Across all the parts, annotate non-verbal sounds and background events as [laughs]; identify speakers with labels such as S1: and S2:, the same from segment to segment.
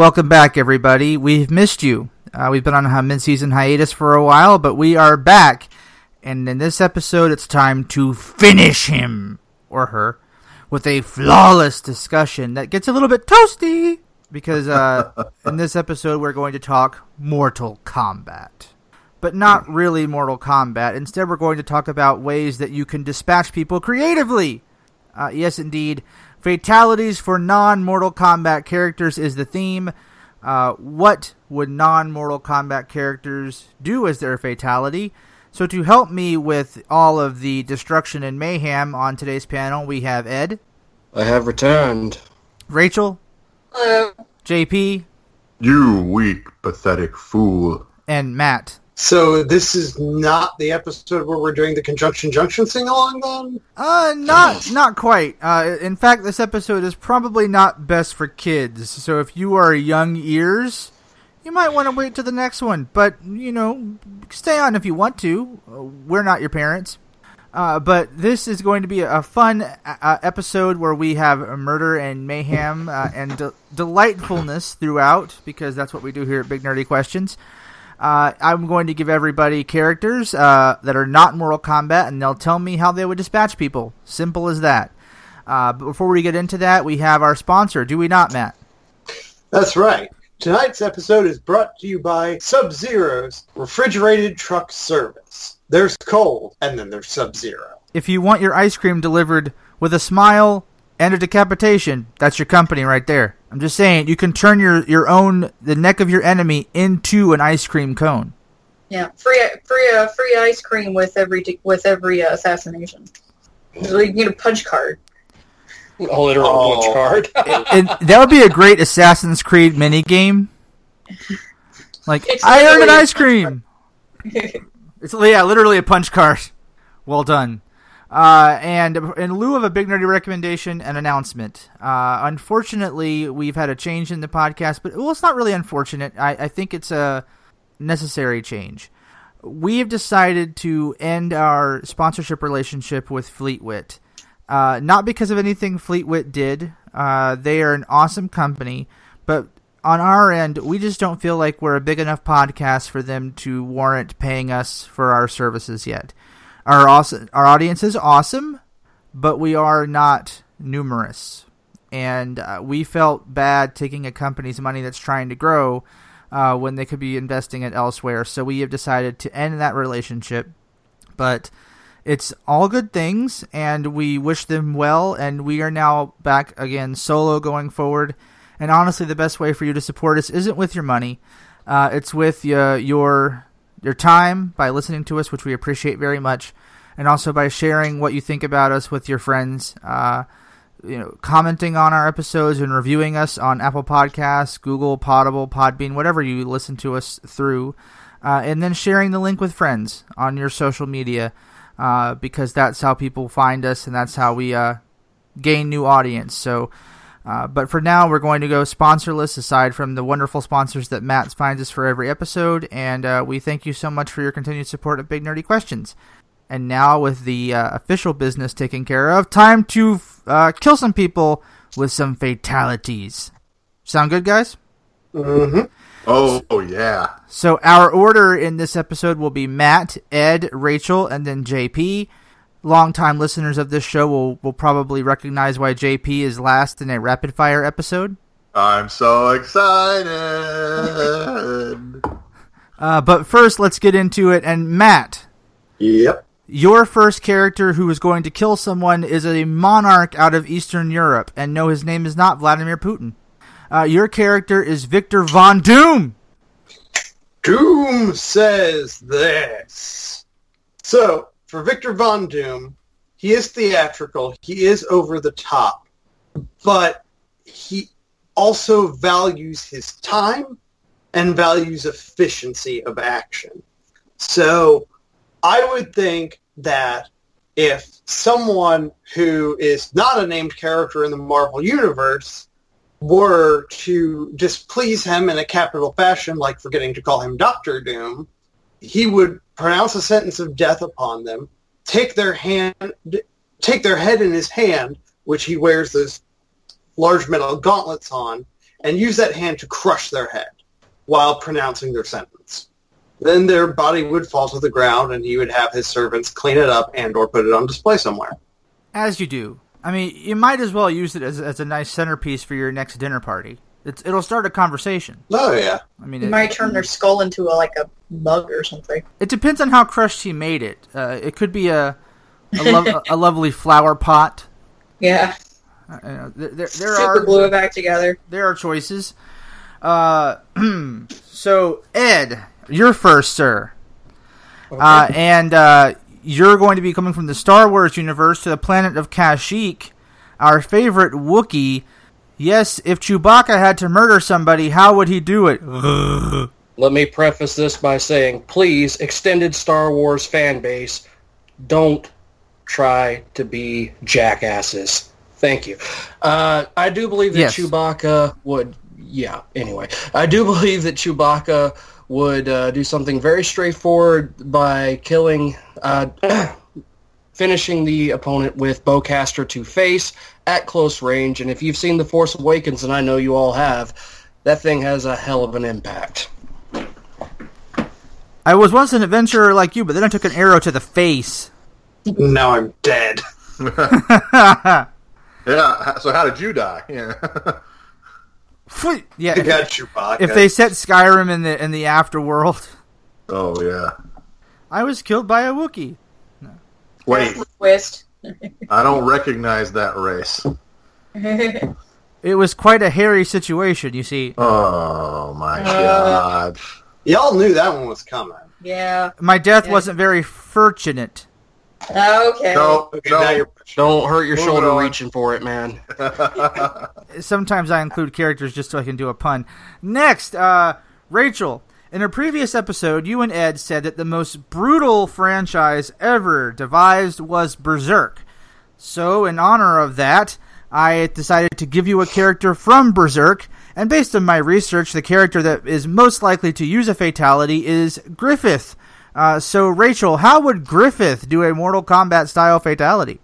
S1: Welcome back, everybody. We've missed you. Uh, we've been on a mid-season hiatus for a while, but we are back. And in this episode, it's time to finish him or her with a flawless discussion that gets a little bit toasty because uh, [laughs] in this episode, we're going to talk Mortal Kombat. But not really Mortal Kombat. Instead, we're going to talk about ways that you can dispatch people creatively. Uh, yes, indeed. Fatalities for non Mortal Kombat characters is the theme. Uh, what would non Mortal Kombat characters do as their fatality? So, to help me with all of the destruction and mayhem on today's panel, we have Ed.
S2: I have returned.
S1: Rachel.
S3: Hello.
S1: JP.
S4: You weak, pathetic fool.
S1: And Matt.
S5: So this is not the episode where we're doing the conjunction junction sing along then?
S1: Uh not not quite. Uh in fact this episode is probably not best for kids. So if you are young ears, you might want to wait to the next one. But, you know, stay on if you want to. We're not your parents. Uh, but this is going to be a fun uh, episode where we have murder and mayhem uh, and de- delightfulness throughout because that's what we do here at Big Nerdy Questions. Uh, I'm going to give everybody characters uh, that are not Mortal Kombat, and they'll tell me how they would dispatch people. Simple as that. Uh, but before we get into that, we have our sponsor, do we not, Matt?
S5: That's right. Tonight's episode is brought to you by Sub Zero's Refrigerated Truck Service. There's cold, and then there's Sub Zero.
S1: If you want your ice cream delivered with a smile and a decapitation, that's your company right there. I'm just saying, you can turn your, your own, the neck of your enemy into an ice cream cone.
S3: Yeah, free free uh, free ice cream with every with every uh, assassination. So you get a punch card.
S2: A literal
S5: Oh.
S2: punch card. [laughs]
S1: and that would be a great Assassin's Creed mini game. Like
S3: It's
S1: I earned an ice cream. [laughs] It's yeah, literally a punch card. Well done. Uh, and in lieu of a big nerdy recommendation and announcement, uh, unfortunately, we've had a change in the podcast. But well, it's not really unfortunate. I, I think it's a necessary change. We have decided to end our sponsorship relationship with Fleetwit. Uh, not because of anything Fleetwit did. Uh, they are an awesome company, but on our end, we just don't feel like we're a big enough podcast for them to warrant paying us for our services yet. Our awesome, our audience is awesome, but we are not numerous, and uh, we felt bad taking a company's money that's trying to grow uh, when they could be investing it elsewhere. So we have decided to end that relationship, but it's all good things, and we wish them well. And we are now back again solo going forward. And honestly, the best way for you to support us isn't with your money; uh, it's with uh, your your time by listening to us, which we appreciate very much, and also by sharing what you think about us with your friends. Uh, you know, commenting on our episodes and reviewing us on Apple Podcasts, Google, Potable, Podbean, whatever you listen to us through, uh, and then sharing the link with friends on your social media, uh, because that's how people find us and that's how we uh, gain new audience. So, uh, but for now, we're going to go sponsorless, aside from the wonderful sponsors that Matt finds us for every episode, and uh, we thank you so much for your continued support of Big Nerdy Questions. And now, with the uh, official business taken care of, time to uh, kill some people with some fatalities. Sound good, guys?
S5: Mm-hmm.
S4: Oh, oh, yeah.
S1: So our order in this episode will be Matt, Ed, Rachel, and then JP. Longtime listeners of this show will, will probably recognize why JP is last in a rapid fire episode.
S4: I'm so excited. [laughs]
S1: Uh, but first, let's get into it. And Matt,
S5: Yep.
S1: your first character who is going to kill someone is a monarch out of Eastern Europe, and no, his name is not Vladimir Putin. Uh, your character is Victor Von Doom.
S5: Doom says this. So, for Victor Von Doom, he is theatrical, he is over the top, but he also values his time and values efficiency of action. So, I would think that if someone who is not a named character in the Marvel Universe were to displease him in a capital fashion, like forgetting to call him Doctor Doom, he would pronounce a sentence of death upon them, take their hand, take their head in his hand, which he wears those large metal gauntlets on, and use that hand to crush their head while pronouncing their sentence. Then their body would fall to the ground, and he would have his servants clean it up and or put it on display somewhere.
S1: As you do. I mean, you might as well use it as, as a nice centerpiece for your next dinner party. It's, it'll start a conversation.
S5: Oh yeah,
S1: I mean,
S3: You
S1: it,
S3: might turn their skull into a, like a mug or something.
S1: it depends on how crushed he made it. Uh, it could be a a, lo- [laughs] a lovely flower pot.
S3: Yeah,
S1: Uh, there, there, there
S3: super
S1: are
S3: glue it back together.
S1: there are choices. Uh, [clears throat] so Ed, you're first, sir, uh, and uh, you're going to be coming from the Star Wars universe to the planet of Kashyyyk, our favorite Wookiee. Yes, if Chewbacca had to murder somebody, how would he do it? [laughs]
S2: Let me preface this by saying, please, extended Star Wars fan base, don't try to be jackasses. Thank you. Uh, I do believe that
S1: Yes.
S2: Chewbacca would. Yeah. Anyway, I do [laughs] believe that Chewbacca would uh, do something very straightforward by killing, uh, [clears throat] finishing the opponent with bowcaster to face at close range. And if you've seen The Force Awakens, and I know you all have, that thing has a hell of an impact.
S1: I was once an adventurer like you, but then I took an arrow to the face.
S5: now I'm dead. [laughs] [laughs]
S4: Yeah. So how did you die? Yeah. [laughs]
S1: Phew. yeah,
S5: I
S1: if,
S5: got Chewbacca.
S1: if they set Skyrim in the in the afterworld,
S4: oh yeah.
S1: I was killed by a Wookiee.
S4: Wait,
S3: Twist. [laughs]
S4: I don't recognize that race. [laughs]
S1: It was quite a hairy situation, you see.
S4: Oh my
S3: Uh.
S4: god.
S5: Y'all knew that one was coming.
S3: yeah.
S1: My death
S3: Yeah.
S1: wasn't very fortunate.
S3: Okay.
S4: No,
S5: Okay, now
S4: no.
S5: you're
S2: Don't hurt your
S4: Moving
S2: shoulder
S4: on.
S2: reaching for it, man. [laughs]
S1: Sometimes I include characters just so I can do a pun. Next, uh, Rachel. In a previous episode, you and Ed said that the most brutal franchise ever devised was Berserk. So, in honor of that, I decided to give you a character from Berserk, and based on my research, the character that is most likely to use a fatality is Griffith. Uh, so, Rachel, how would Griffith do a Mortal Kombat style fatality?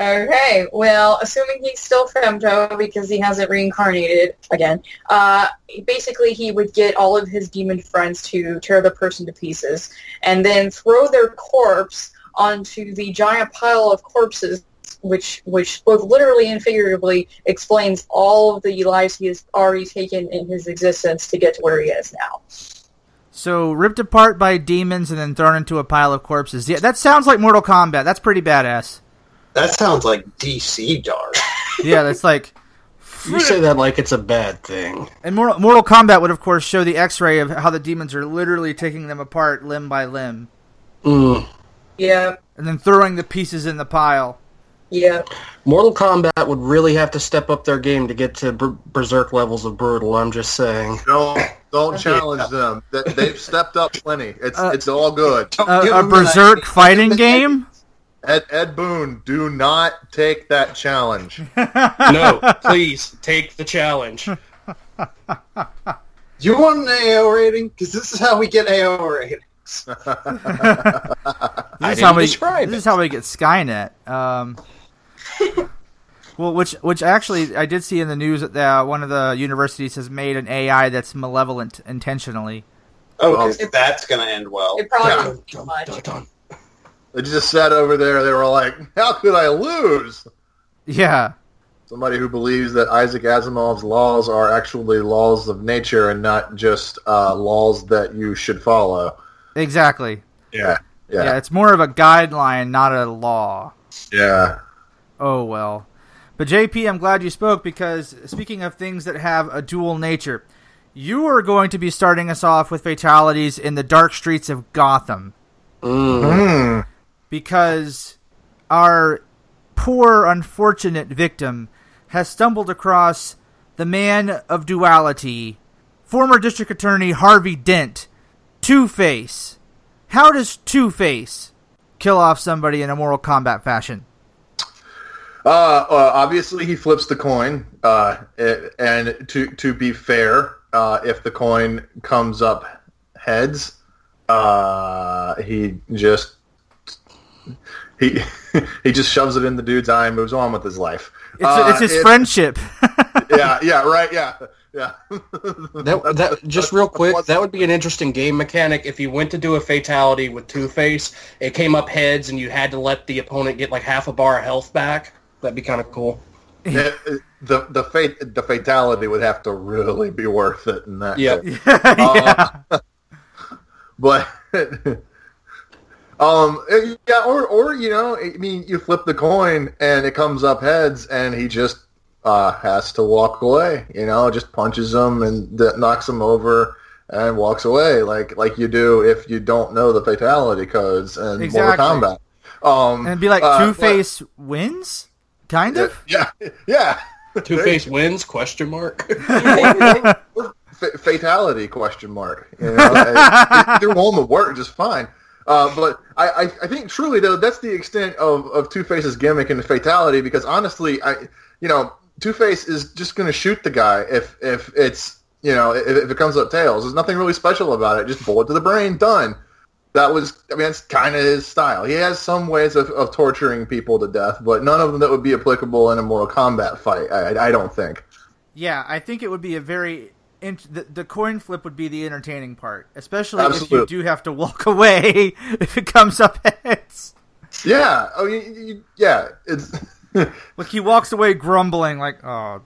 S3: Okay, well, assuming he's still femto because he hasn't reincarnated again, uh, basically he would get all of his demon friends to tear the person to pieces and then throw their corpse onto the giant pile of corpses, which, which both literally and figuratively explains all of the lives he has already taken in his existence to get to where he is now.
S1: So ripped apart by demons and then thrown into a pile of corpses. Yeah, that sounds like Mortal Kombat. That's pretty badass.
S5: That sounds like DC dark. [laughs]
S1: Yeah, that's like.
S2: You say that like it's a bad thing.
S1: And Mortal, Mortal Kombat would, of course, show the X-ray of how the demons are literally taking them apart limb by limb,
S2: Mm.
S3: Yeah,
S1: and then throwing the pieces in the pile.
S3: yeah.
S2: Mortal Kombat would really have to step up their game to get to ber- berserk levels of brutal. I'm just saying.
S4: Don't don't challenge them. They've stepped up plenty. It's
S1: Uh,
S4: it's all good.
S5: Don't
S1: A, a Berserk [laughs] fighting game?
S4: Ed Ed Boon, do not take that challenge. [laughs]
S2: No, please take the challenge. [laughs]
S5: You want an AO rating? Because this is how we get AO ratings. [laughs]
S1: This is how we.
S2: describe
S1: This
S2: it.
S1: is how we get Skynet. Um, well, which which actually I did see in the news that uh, one of the universities has made an AI that's malevolent intentionally.
S5: Oh,
S4: Well,
S5: 'cause that's going to end well.
S3: It probably
S4: Yeah.
S3: wouldn't be much.
S4: They just sat over there. They were like, "How could I lose?"
S1: Yeah.
S4: Somebody who believes that Isaac Asimov's laws are actually laws of nature and not just uh, laws that you should follow.
S1: Exactly.
S4: Yeah,
S1: Yeah.
S4: yeah,
S1: it's more of a guideline, not a law.
S4: yeah.
S1: Oh well. But JP, I'm glad you spoke because speaking of things that have a dual nature, you are going to be starting us off with fatalities in the dark streets of Gotham
S2: Mm.
S1: Because our poor unfortunate victim has stumbled across the man of duality, former district attorney Harvey Dent, Two-Face. How does Two-Face kill off somebody in a Mortal Kombat fashion?
S4: Uh, uh, obviously, he flips the coin, uh, and to to be fair, uh, if the coin comes up heads, uh, he just he [laughs] he just shoves it in the dude's eye and moves on with his life.
S1: It's,
S4: Uh,
S1: it's his
S4: if-
S1: friendship. [laughs]
S4: yeah, yeah, right, yeah, yeah.
S2: That, [laughs] that just real quick, that would be an interesting game mechanic if you went to do a fatality with Two Face. It came up heads, and you had to let the opponent get like half a bar of health back. That'd be kind of cool.
S4: It- it- the the fate the fatality would have to really be worth it in that.
S2: Yep.
S4: case.
S1: yeah.
S4: but um yeah or or you know i mean you flip the coin and it comes up heads and he just uh has to walk away you know just punches him and d- knocks him over and walks away like like you do if you don't know the fatality codes and
S1: Exactly.
S4: Mortal Kombat um
S1: and be like
S4: uh,
S1: Two Face wins, kind of.
S4: yeah [laughs] yeah
S2: Two Face wins? Question mark. [laughs]
S4: Fa- fatality question mark. You know, either one would work just fine. Uh, but I, I, think truly though that's the extent of, of Two Face's gimmick and the fatality because honestly I you know Two Face is just going to shoot the guy if if it's you know if, if it comes up tails. There's nothing really special about it. Just bullet to the brain, done. That was I mean that's kind of his style. He has some ways of, of torturing people to death, but none of them that would be applicable in a Mortal Kombat fight. I, I don't think.
S1: Yeah, I think it would be a very int- the, the coin flip would be the entertaining part, especially
S4: Absolutely.
S1: if you do have to walk [laughs] away if it comes up [laughs] heads.
S4: Yeah. Oh, you, you, yeah. It's
S1: Like he walks away grumbling, like, "Oh,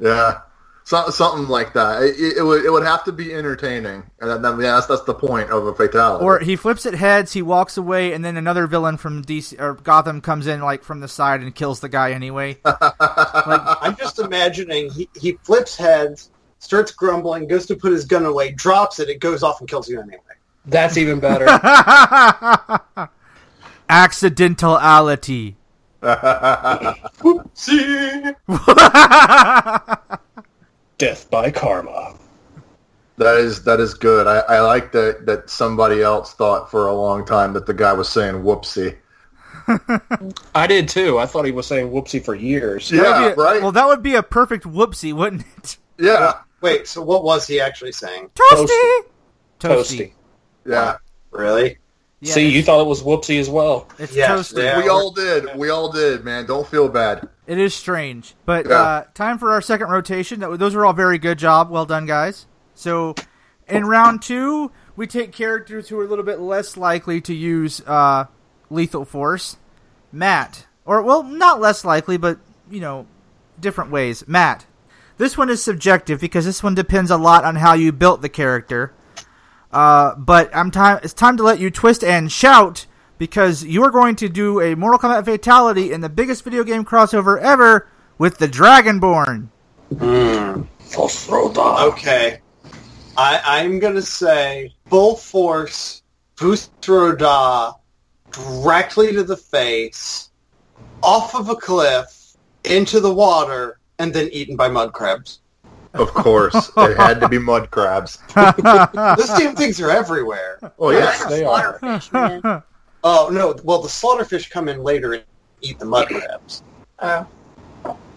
S4: yeah. So, something like that. It, it would it would have to be entertaining, and that, that- yeah, that's that's the point of a fatality.
S1: Or he flips it heads, he walks away, and then another villain from DC or Gotham comes in like from the side and kills the guy anyway. [laughs] like,
S5: I'm just imagining he, he flips heads, starts grumbling, goes to put his gun away, drops it, it goes off and kills you anyway.
S2: That's even better. [laughs]
S1: accidentality.
S5: See? [laughs]
S2: Death by karma.
S4: that is that is good. I, I like that that somebody else thought for a long time that the guy was saying whoopsie. [laughs]
S2: I did too. I thought he was saying whoopsie for years.
S4: Yeah,
S1: a-
S4: right.
S1: Well, that would be a perfect whoopsie, wouldn't it?
S4: yeah,
S5: Wait, so what was he actually saying?
S1: Toasty.
S2: Toasty.
S4: yeah.
S5: Really?
S1: Yeah,
S2: See, you thought it was whoopsie as well.
S1: it's
S5: Yes,
S1: toasty.
S5: yeah.
S4: We all did. We all did, man. Don't feel bad.
S1: It is strange, but
S4: Yeah.
S1: uh, time for our second rotation. Those are all very good job, well done, guys. So, in round two, we take characters who are a little bit less likely to use uh, lethal force. Matt, or well, not less likely, but you know, different ways. Matt, this one is subjective because this one depends a lot on how you built the character. Uh, but I'm time. It's time to let you twist and shout because you are going to do a Mortal Kombat fatality in the biggest video game crossover ever with the Dragonborn.
S5: Okay. I, I'm going to say full force, Fus Ro Dah, directly to the face, off of a cliff, into the water, and then eaten by mud crabs. [laughs]
S4: Of course, it had to be mud crabs. [laughs]
S5: Those damn things are everywhere.
S4: Oh
S3: They're
S4: yes,
S3: like
S2: they are.
S3: slaughterfish, man.
S5: Oh, no. Well, the slaughterfish come in later and eat the mud crabs.
S3: Oh.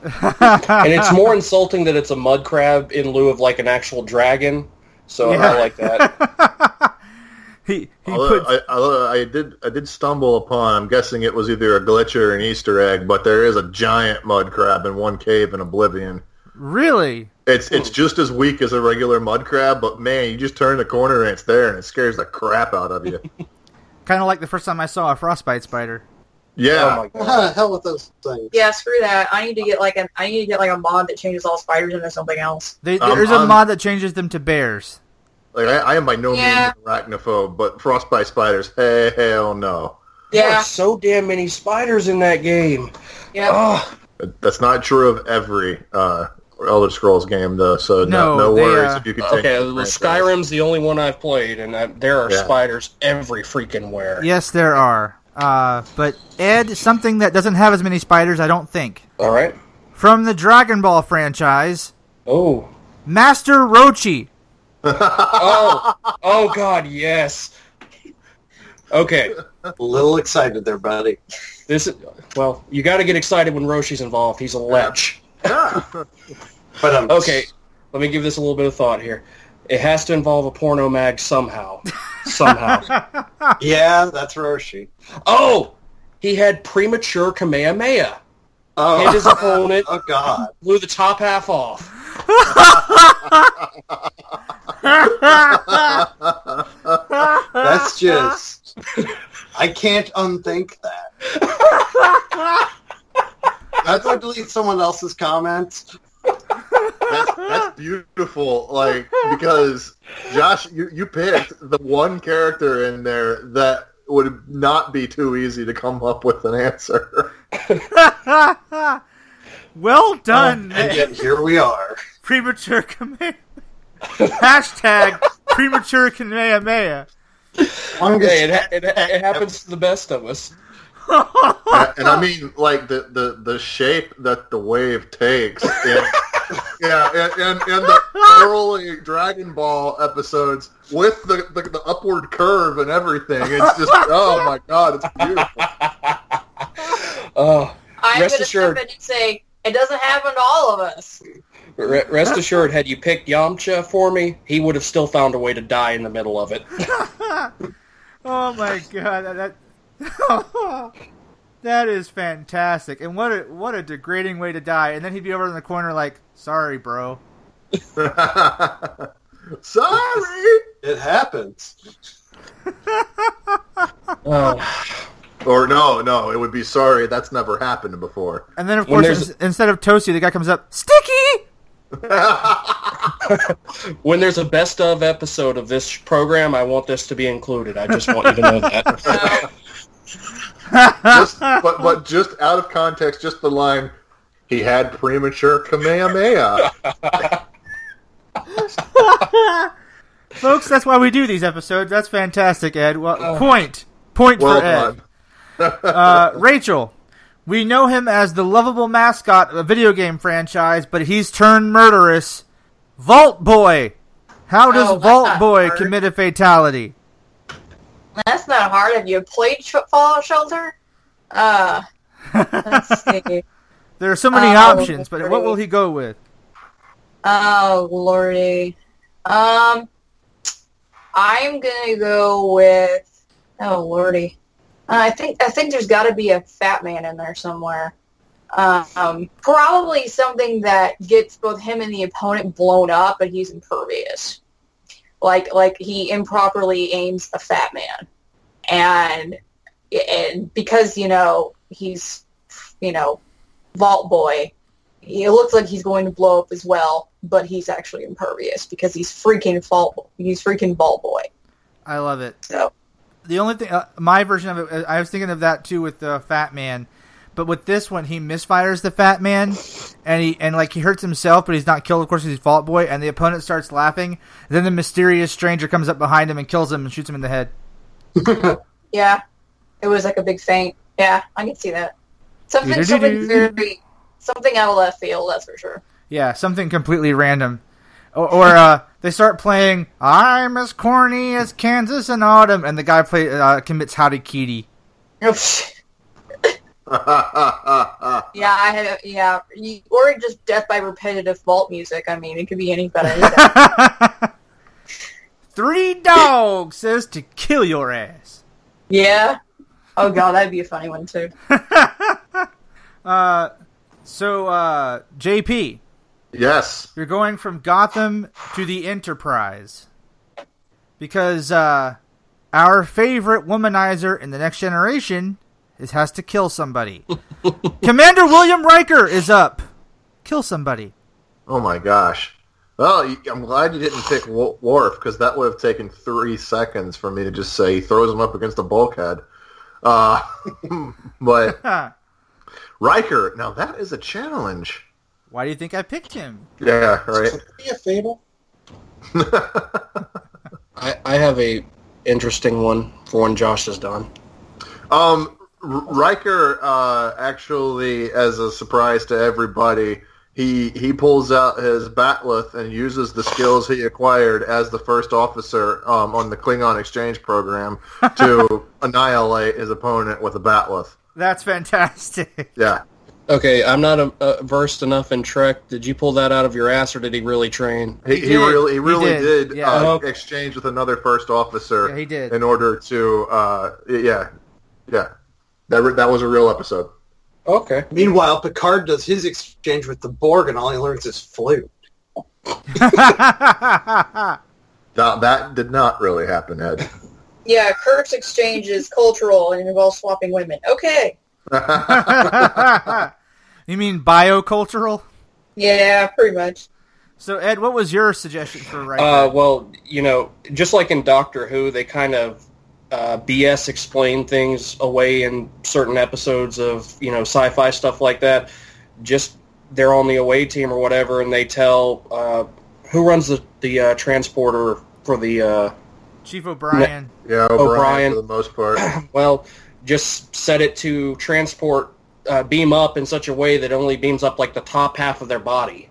S2: And it's more insulting that it's a mud crab in lieu of like an actual dragon. So
S1: Yeah.
S2: I like that. [laughs]
S1: he he
S4: Although
S1: put
S4: I, although I did I did stumble upon. I'm guessing it was either a glitch or an Easter egg, but there is a giant mud crab in one cave in Oblivion.
S1: really.
S4: It's it's just as weak as a regular mud crab, but man, you just turn the corner and it's there, and it scares the crap out of you. [laughs]
S1: Kind of like the first time I saw a frostbite spider.
S4: Yeah,
S2: Oh my god.
S5: the hell with those things?
S3: Yeah, screw that. I need to get like an I need to get like a mod that changes all spiders into something else.
S1: They,
S4: Um,
S1: there's a
S4: um,
S1: mod that changes them to bears.
S4: like I, I am by no
S3: Yeah.
S4: means an arachnophobe, but frostbite spiders, hey, hell no.
S2: There
S3: Yeah,
S2: are so damn many spiders in that game.
S3: yeah.
S2: Oh,
S4: That's not true of every uh, Elder Scrolls game, though. So
S1: No,
S4: no, no
S1: they,
S4: worries
S1: uh,
S4: if you can. change
S2: okay. Well. Skyrim's the only one I've played, and uh, there are
S4: Yeah.
S2: spiders every freaking where.
S1: Yes, there are. Uh, but Ed, something that doesn't have as many spiders, I don't think.
S2: All right.
S1: From the Dragon Ball franchise,
S2: Oh.
S1: Master Roshi. [laughs]
S2: Oh. oh God. Yes. Okay.
S5: A little excited there, buddy.
S2: This is well. You got to get excited when Roshi's involved. He's a lech.
S4: Yeah. [laughs]
S5: But um,
S2: Okay. Let me give this a little bit of thought here. It has to involve a porno mag somehow. somehow. [laughs]
S5: Yeah, that's Roshi.
S2: Oh, he had premature Kamehameha.
S5: Oh,
S2: hit his opponent, [laughs]
S5: oh God.
S2: blew the top half off. [laughs]
S5: That's just. I can't unthink that. That's why delete someone else's comments.
S4: That's, that's beautiful. Like because Josh, you, you picked the one character in there that would not be too easy to come up with an answer. [laughs]
S1: well done,
S5: And yet here we are.
S1: premature Kamehameha. Hashtag premature Kamehameha.
S2: Hey, it, ha- it, ha- it happens to the best of us.
S4: And, and I mean, like the, the, the shape that the wave takes. In, [laughs] yeah, and, and, and the early Dragon Ball episodes with the, the, the upward curve and everything. It's just, oh my god, it's beautiful. [laughs]
S2: Oh,
S3: I'm
S2: Rest
S3: going to
S2: assured.
S3: in and say it doesn't happen to all of us.
S2: rest assured, had you picked Yamcha for me, he would have still found a way to die in the middle of it. [laughs]
S1: Oh my god, that that, [laughs] that is fantastic. And what a what a degrading way to die. And then he'd be over in the corner like, "Sorry, bro." [laughs]
S4: Sorry.
S5: it happens. [laughs]
S2: Oh.
S4: Or no, no, it would be sorry. That's never happened before.
S1: And then of
S2: When
S1: course
S2: there's-
S1: instead of Toasty, the guy comes up, "Sticky."
S2: When there's a best of episode of this program, I want this to be included. I just want you to know that.
S4: Just, [laughs] but but just out of context, just the line. He had premature Kamehameha. [laughs]
S1: Folks, that's why we do these episodes. That's fantastic, Ed. Well, point. Point
S4: Well
S1: for Ed. [laughs] Uh, Rachel, we know him as the lovable mascot of a video game franchise, but he's turned murderous. Vault Boy. How does
S3: Oh,
S1: Vault Boy
S3: hard.
S1: commit a fatality?
S3: That's not hard. Have you played Sh- Fallout Shelter? Uh, let's [laughs] see.
S1: There are so many
S3: Oh,
S1: options, but what will he go with?
S3: Oh lordy. Um, I'm gonna go with. Oh lordy. Uh, I think I think there's got to be a fat man in there somewhere. Um, probably something that gets both him and the opponent blown up, but he's impervious. Like like he improperly aims a fat man, and and because you know he's you know Vault Boy, it looks like he's going to blow up as well, but he's actually impervious because he's freaking fault. He's freaking Vault Boy.
S1: I love it.
S3: So
S1: The only thing, uh, my version of it, I was thinking of that too with the Fat Man, but with this one, he misfires the Fat Man, and he and like he hurts himself, but he's not killed. Of course, he's Vault Boy, and the opponent starts laughing. then the mysterious stranger comes up behind him and kills him and shoots him in the head. [laughs]
S3: yeah, it was like a big feint. Yeah, I can see that. Something something very something out of left field. That's for sure.
S1: Yeah, something completely random. Or, or uh, [laughs] they start playing "I'm as corny as Kansas in autumn," and the guy play uh, commits Howdy Kitty. [laughs]
S3: yeah, I had yeah, you- or just death by repetitive vault music. I mean, it could be any better. [laughs]
S1: Three dogs says to kill your ass.
S3: yeah. Oh god, that'd be a funny one too. [laughs]
S1: Uh, so uh, JP,
S4: yes.
S1: you're going from Gotham to the Enterprise because uh, our favorite womanizer in the next generation is has to kill somebody. [laughs] Commander William Riker is up. Kill somebody.
S4: Oh my gosh. Well, I'm glad you didn't pick Wo- Worf because that would have taken three seconds for me to just say he throws him up against a bulkhead. Uh, [laughs] but
S1: Huh. [laughs]
S4: Riker, now that is a challenge.
S1: Why do you think I picked him?
S4: Yeah, right.
S5: Be a fable.
S2: I, I have a interesting one for when Josh is done.
S4: Um, R- Riker uh, actually, as a surprise to everybody, he he pulls out his bat'leth and uses the skills he acquired as the first officer um, on the Klingon exchange program [laughs] to annihilate his opponent with a bat'leth.
S1: That's fantastic.
S4: Yeah.
S2: Okay, I'm not uh, uh, versed enough in Trek. Did you pull that out of your ass, or did he really train?
S4: He,
S1: He
S4: he, really he
S1: He did.
S4: did,
S1: Yeah.
S4: uh,
S2: Okay.
S4: exchange with another first officer
S1: Yeah, he did.
S4: in order to uh, yeah yeah that re- that was a real episode.
S2: Okay.
S5: Meanwhile, Picard does his exchange with the Borg, and all he learns is flute. [laughs]
S4: That, that did not really happen, Ed.
S3: Yeah, Kirk's exchange is cultural and involves swapping women. Okay. [laughs]
S1: you mean biocultural?
S3: Yeah, pretty much.
S1: So Ed, what was your suggestion for right?
S2: Uh, well, you know, just like in Doctor Who, they kind of uh, BS explain things away in certain episodes of you know sci-fi stuff like that. Just they're on the away team or whatever, and they tell uh, who runs the the uh, transporter for the uh,
S1: Chief O'Brien.
S4: yeah, O'Brien,
S2: O'Brien.
S4: for the most part. [clears throat]
S2: well, just set it to transport uh, beam up in such a way that it only beams up like the top half of their body.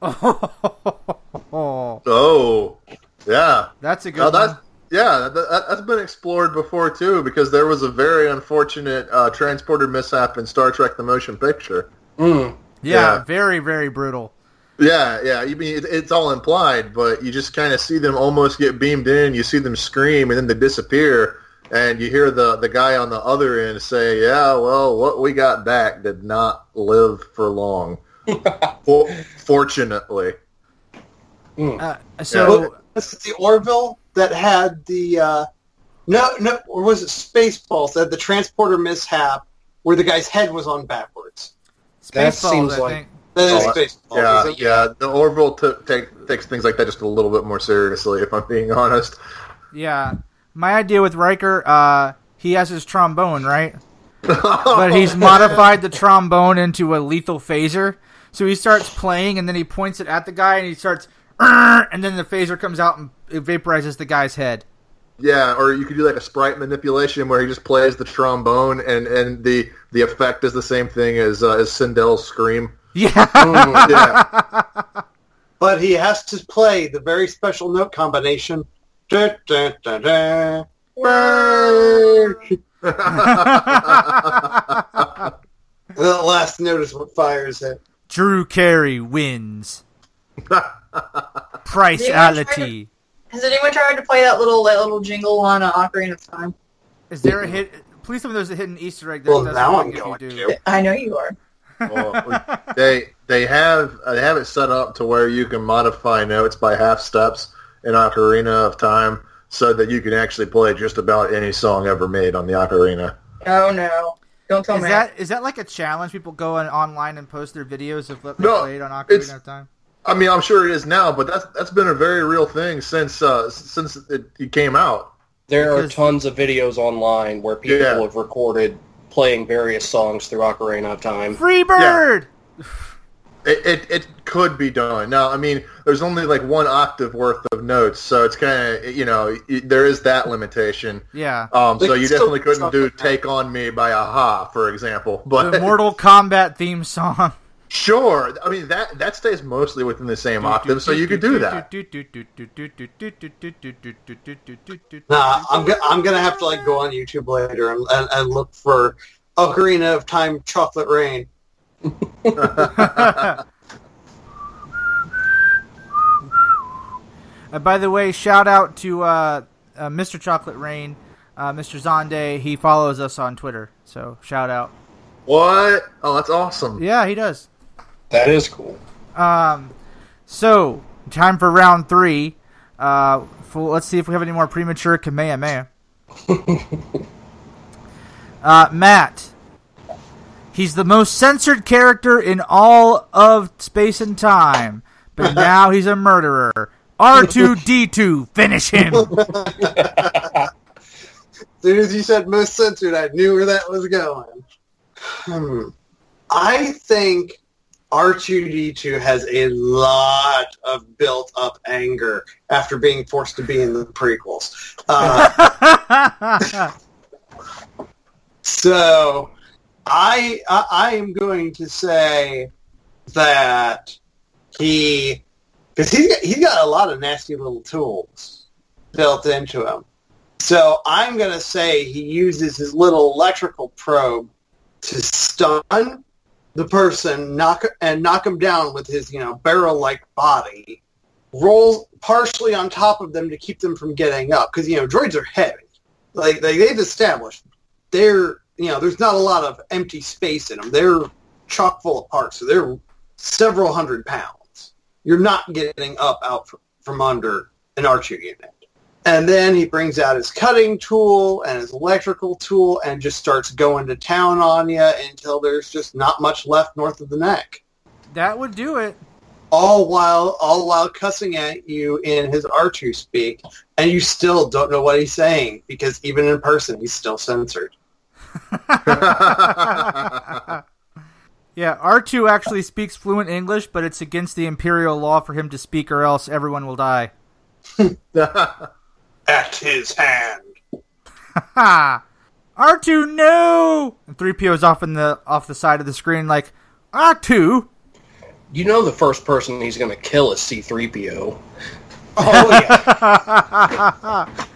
S1: Oh, [laughs]
S4: Oh, yeah.
S1: that's a good
S4: that's
S1: one.
S4: Yeah. That, that, that's been explored before too, because there was a very unfortunate uh, transporter mishap in Star Trek: The Motion Picture.
S2: Mm.
S1: Yeah,
S4: yeah.
S1: very very brutal.
S4: Yeah, yeah. You mean it, it's all implied, but you just kind of see them almost get beamed in. You see them scream, and then they disappear, and you hear the the guy on the other end say, "Yeah, well, what we got back did not live for long." [laughs] For, fortunately,
S1: Uh, so
S5: Was it the Orville that had the uh, no no or was it Spaceballs that had the transporter mishap where the guy's head was on backwards?
S2: That seems
S1: I
S2: like-
S1: think.
S5: That is
S4: Oh,
S5: Spaceballs.
S4: yeah,
S5: is it?
S4: yeah. The Orville t- take, takes things like that just a little bit more seriously, if I'm being honest.
S1: Yeah, my idea with Riker, uh, he has his trombone, right? [laughs] But he's modified the trombone into a lethal phaser. So he starts playing, and then he points it at the guy, and he starts, "Arr!" And then the phaser comes out and it vaporizes the guy's head.
S4: Yeah, or you could do like a sprite manipulation where he just plays the trombone, and, and the the effect is the same thing as uh, as Sindel's scream.
S1: Yeah, [laughs]
S4: Yeah, [laughs]
S5: But he has to play the very special note combination. Da, da, da, da. The last note is what fires it.
S1: Drew Carey wins. [laughs] [laughs]
S3: Did
S1: Priceality.
S3: Has anyone tried to play that little that little jingle on uh, Ocarina of Time?
S1: Is there a hit? Please tell me there's a hidden Easter egg. That
S5: Well, now I'm going to.
S3: I know you are.
S4: Well, they they have uh, they have it set up to where you can modify notes by half steps in Ocarina of Time, so that you can actually play just about any song ever made on the Ocarina.
S3: Oh no! Don't tell
S1: Is
S3: me.
S1: that is that like a challenge? People go on online and post their videos of what they
S4: No,
S1: played on
S4: it's-
S1: Ocarina of Time.
S4: I mean, I'm sure it is now, but that's that's been a very real thing since uh, since it, it came out.
S2: There are tons of videos online where people
S4: Yeah.
S2: have recorded playing various songs through Ocarina of Time.
S1: Freebird.
S4: It, it it could be done. Now, I mean, there's only like one octave worth of notes, so it's kind of you know y- there is that limitation.
S1: Yeah.
S4: Um,
S5: They
S4: so you definitely couldn't do
S5: like
S4: "Take on Me" by a-ha, for example. [laughs] But
S1: The Mortal Kombat theme song.
S4: Sure, I mean that that stays mostly within the same octave, so you could do that.
S5: Nah, I'm go- I'm gonna have to like go on YouTube later and, and, and look for Ocarina of Time Chocolate Rain. [laughs]
S1: Uh, by the way, shout out to uh, uh, Mr. Chocolate Rain, uh, Mr. Zonday. He follows us on Twitter, so shout out.
S4: What? Oh, that's awesome.
S1: Yeah, he does.
S2: That is cool.
S1: Um, so time for round three. Uh, for, let's see if we have any more premature Kamehameha. [laughs] uh, Matt. He's the most censored character in all of space and time, but [laughs] now he's a murderer. R2D2, finish him.
S5: As soon as you said most censored, I knew where that was going. Hmm. I think R2D2 has a lot of built-up anger after being forced to be in the prequels. Uh, [laughs] so I, I I am going to say that he because he's got, he's got a lot of nasty little tools built into him. So I'm going to say he uses his little electrical probe to stun the person, knock and knock him down with his you know barrel-like body. Rolls partially on top of them to keep them from getting up because you know droids are heavy. Like, like they've established, they're you know, there's not a lot of empty space in them. They're chock full of parts, so they're several hundred pounds. You're not getting up out from, from under an R2 unit. And then he brings out his cutting tool and his electrical tool and just starts going to town on you until there's just not much left north of the neck.
S1: That would do it.
S5: All while, all while cussing at you in his R2 speak, and you still don't know what he's saying because even in person, he's still censored. [laughs]
S1: Yeah, R2 actually speaks fluent English, but it's against the imperial law for him to speak or else everyone will die. [laughs]
S5: At his hand.
S1: Ha! R2 no! And 3PO's off in the off the side of the screen like R2
S2: You know the first person he's going to kill is C-3PO. [laughs]
S5: Oh yeah. [laughs]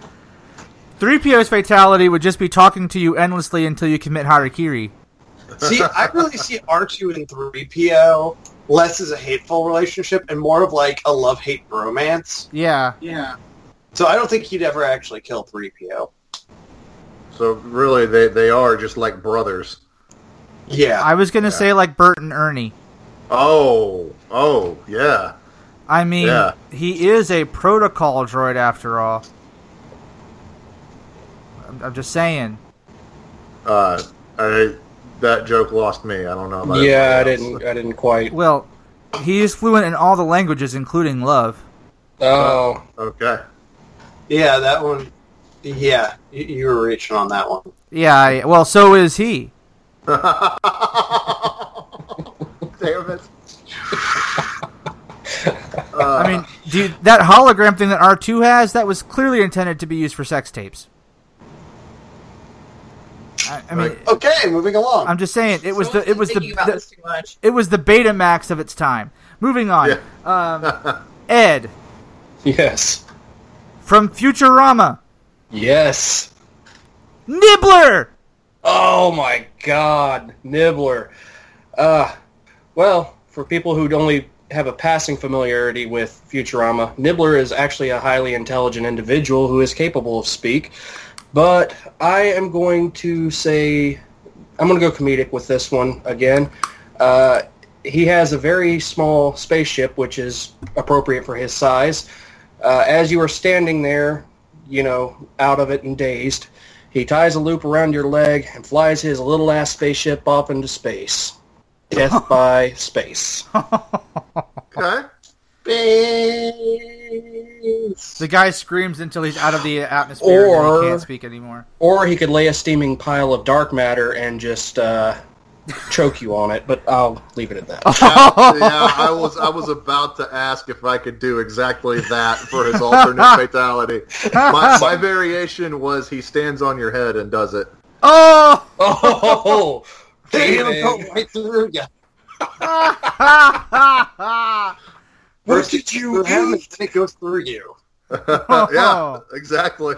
S1: 3PO's fatality would just be talking to you endlessly until you commit harakiri.
S5: see, I really see R2 and 3PO less as a hateful relationship and more of like a love-hate romance.
S1: Yeah.
S5: Yeah. So I don't think he'd ever actually kill 3PO.
S4: so really, they, they are just like brothers.
S5: Yeah.
S1: I was gonna say like Bert and Ernie.
S4: Oh, oh, yeah.
S1: I mean,
S4: Yeah.
S1: he is a protocol droid after all. I'm, I'm just saying.
S4: Uh, I, that joke lost me. I don't know. About
S2: Yeah, I didn't. I didn't quite.
S1: Well, he is fluent in all the languages, including love.
S2: Oh,
S4: Okay.
S5: Yeah, that one. Yeah, you, you were reaching on that one.
S1: Yeah, I, well, so is he. [laughs]
S4: Damn it. Uh, [laughs]
S1: I mean, dude, that hologram thing that R2 has, that was clearly intended to be used for sex tapes. I, I mean,
S5: Okay, moving along.
S1: I'm just saying, it was the it was the,
S3: thinking about
S1: the
S3: too much.
S1: it was the Betamax of its time. Moving on, um, Ed [laughs]
S2: yes,
S1: from Futurama,
S2: yes.
S1: Nibbler.
S2: Oh my God, Nibbler. Uh, well, for people who only have a passing familiarity with Futurama, Nibbler is actually a highly intelligent individual who is capable of speak. But I am going to say, I'm going to go comedic with this one again. Uh, he has a very small spaceship, which is appropriate for his size. Uh, as you are standing there, you know, out of it and dazed, he ties a loop around your leg and flies his little ass spaceship off into space. Death [laughs] by space.
S4: okay.
S1: The guy screams until he's out of the atmosphere and
S2: Or-
S1: he can't speak anymore.
S2: Or he could lay a steaming pile of dark matter and just uh, choke you on it, but I'll leave it at that. [laughs]
S4: yeah, I was I was about to ask if I could do exactly that for his alternate [laughs] fatality. My, my variation was he stands on your head and does it.
S1: Oh! [laughs]
S2: Oh,
S5: Damn,
S2: dang.
S5: go right through you.
S1: What
S5: did you him, and it goes through you.
S4: yeah, exactly.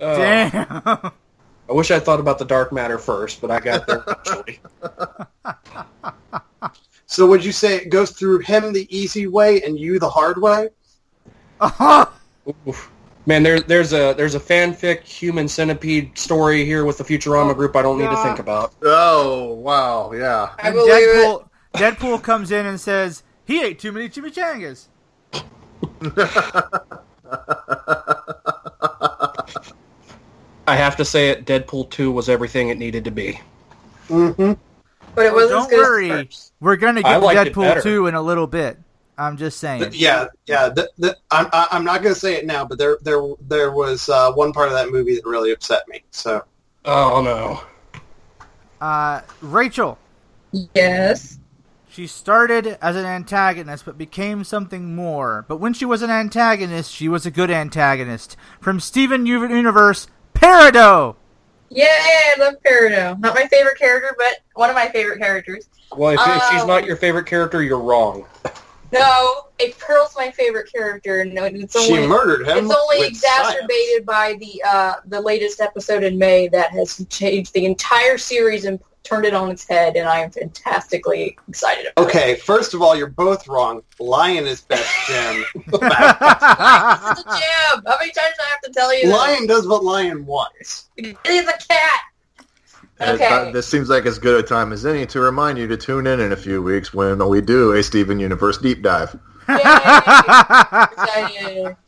S2: Uh,
S1: Damn.
S2: I wish I thought about the dark matter first, but I got there eventually. [laughs]
S5: So would you say it goes through him the easy way and you the hard way? [laughs]
S2: Oof. Man, there, there's a there's a fanfic human centipede story here with the Futurama group I don't need to oh, think about.
S4: Oh wow, yeah.
S3: I
S1: And
S3: believe it.
S1: Deadpool, Deadpool comes in and says, he ate too many chimichangas. [laughs]
S2: I have to say it, Deadpool 2 was everything it needed to be.
S5: Mm-hmm.
S3: But it wasn't
S1: don't
S3: as good
S1: worry.
S3: as.
S1: We're going to
S2: I
S1: get
S2: liked
S1: Deadpool 2 in a little bit. I'm just saying.
S5: Yeah, yeah. The, the, I'm, I- I'm not going to say it now, but there, there, there was uh, one part of that movie that really upset me. So
S2: Oh no.
S1: Uh, Rachel,
S3: Yes.
S1: she started as an antagonist but became something more. But when she was an antagonist, she was a good antagonist. From Steven Universe, Peridot!
S3: Yay, I love Peridot. Not my favorite character, but one of my favorite characters.
S2: Well, if, if she's
S3: Um,
S2: not your favorite character, you're wrong.
S3: No, a Pearl's my favorite character, and it's only
S5: she murdered him.
S3: it's only
S5: with
S3: exacerbated by the uh, the latest episode in May that has changed the entire series and turned it on its head, and I am fantastically excited about
S5: science. Okay, first of all, you're both wrong. Lion is best Jim. [laughs]
S3: it. It's a gem. How many times do I have to tell you that?
S5: Lion does what Lion wants.
S3: He's a cat. Okay.
S4: th- this seems like as good a time as any to remind you to tune in in a few weeks when we do a Steven Universe deep dive.
S3: Yay! [laughs]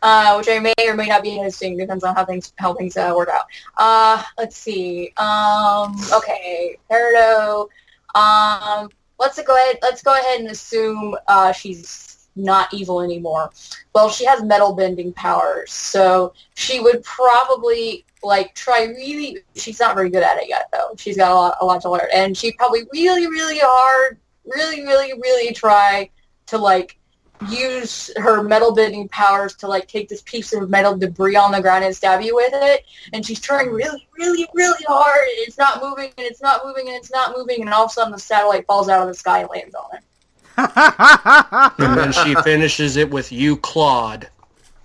S3: Uh, which I may or may not be hosting, depends on how things how things uh, work out. Uh, let's see. Um, okay, Peridot. Um, let's go ahead. Let's go ahead and assume uh, she's not evil anymore. Well, she has metal bending powers, so she would probably like try really. She's not very good at it yet, though. She's got a lot, a lot to learn, and she probably really, really hard, really, really, really try to like use her metal bending powers to like take this piece of metal debris on the ground and stab you with it. And she's trying really, really, really hard. It's not moving and it's not moving and it's not moving. And all of a sudden the satellite falls out of the sky and lands on it. [laughs]
S2: And then she finishes it with you, Claude.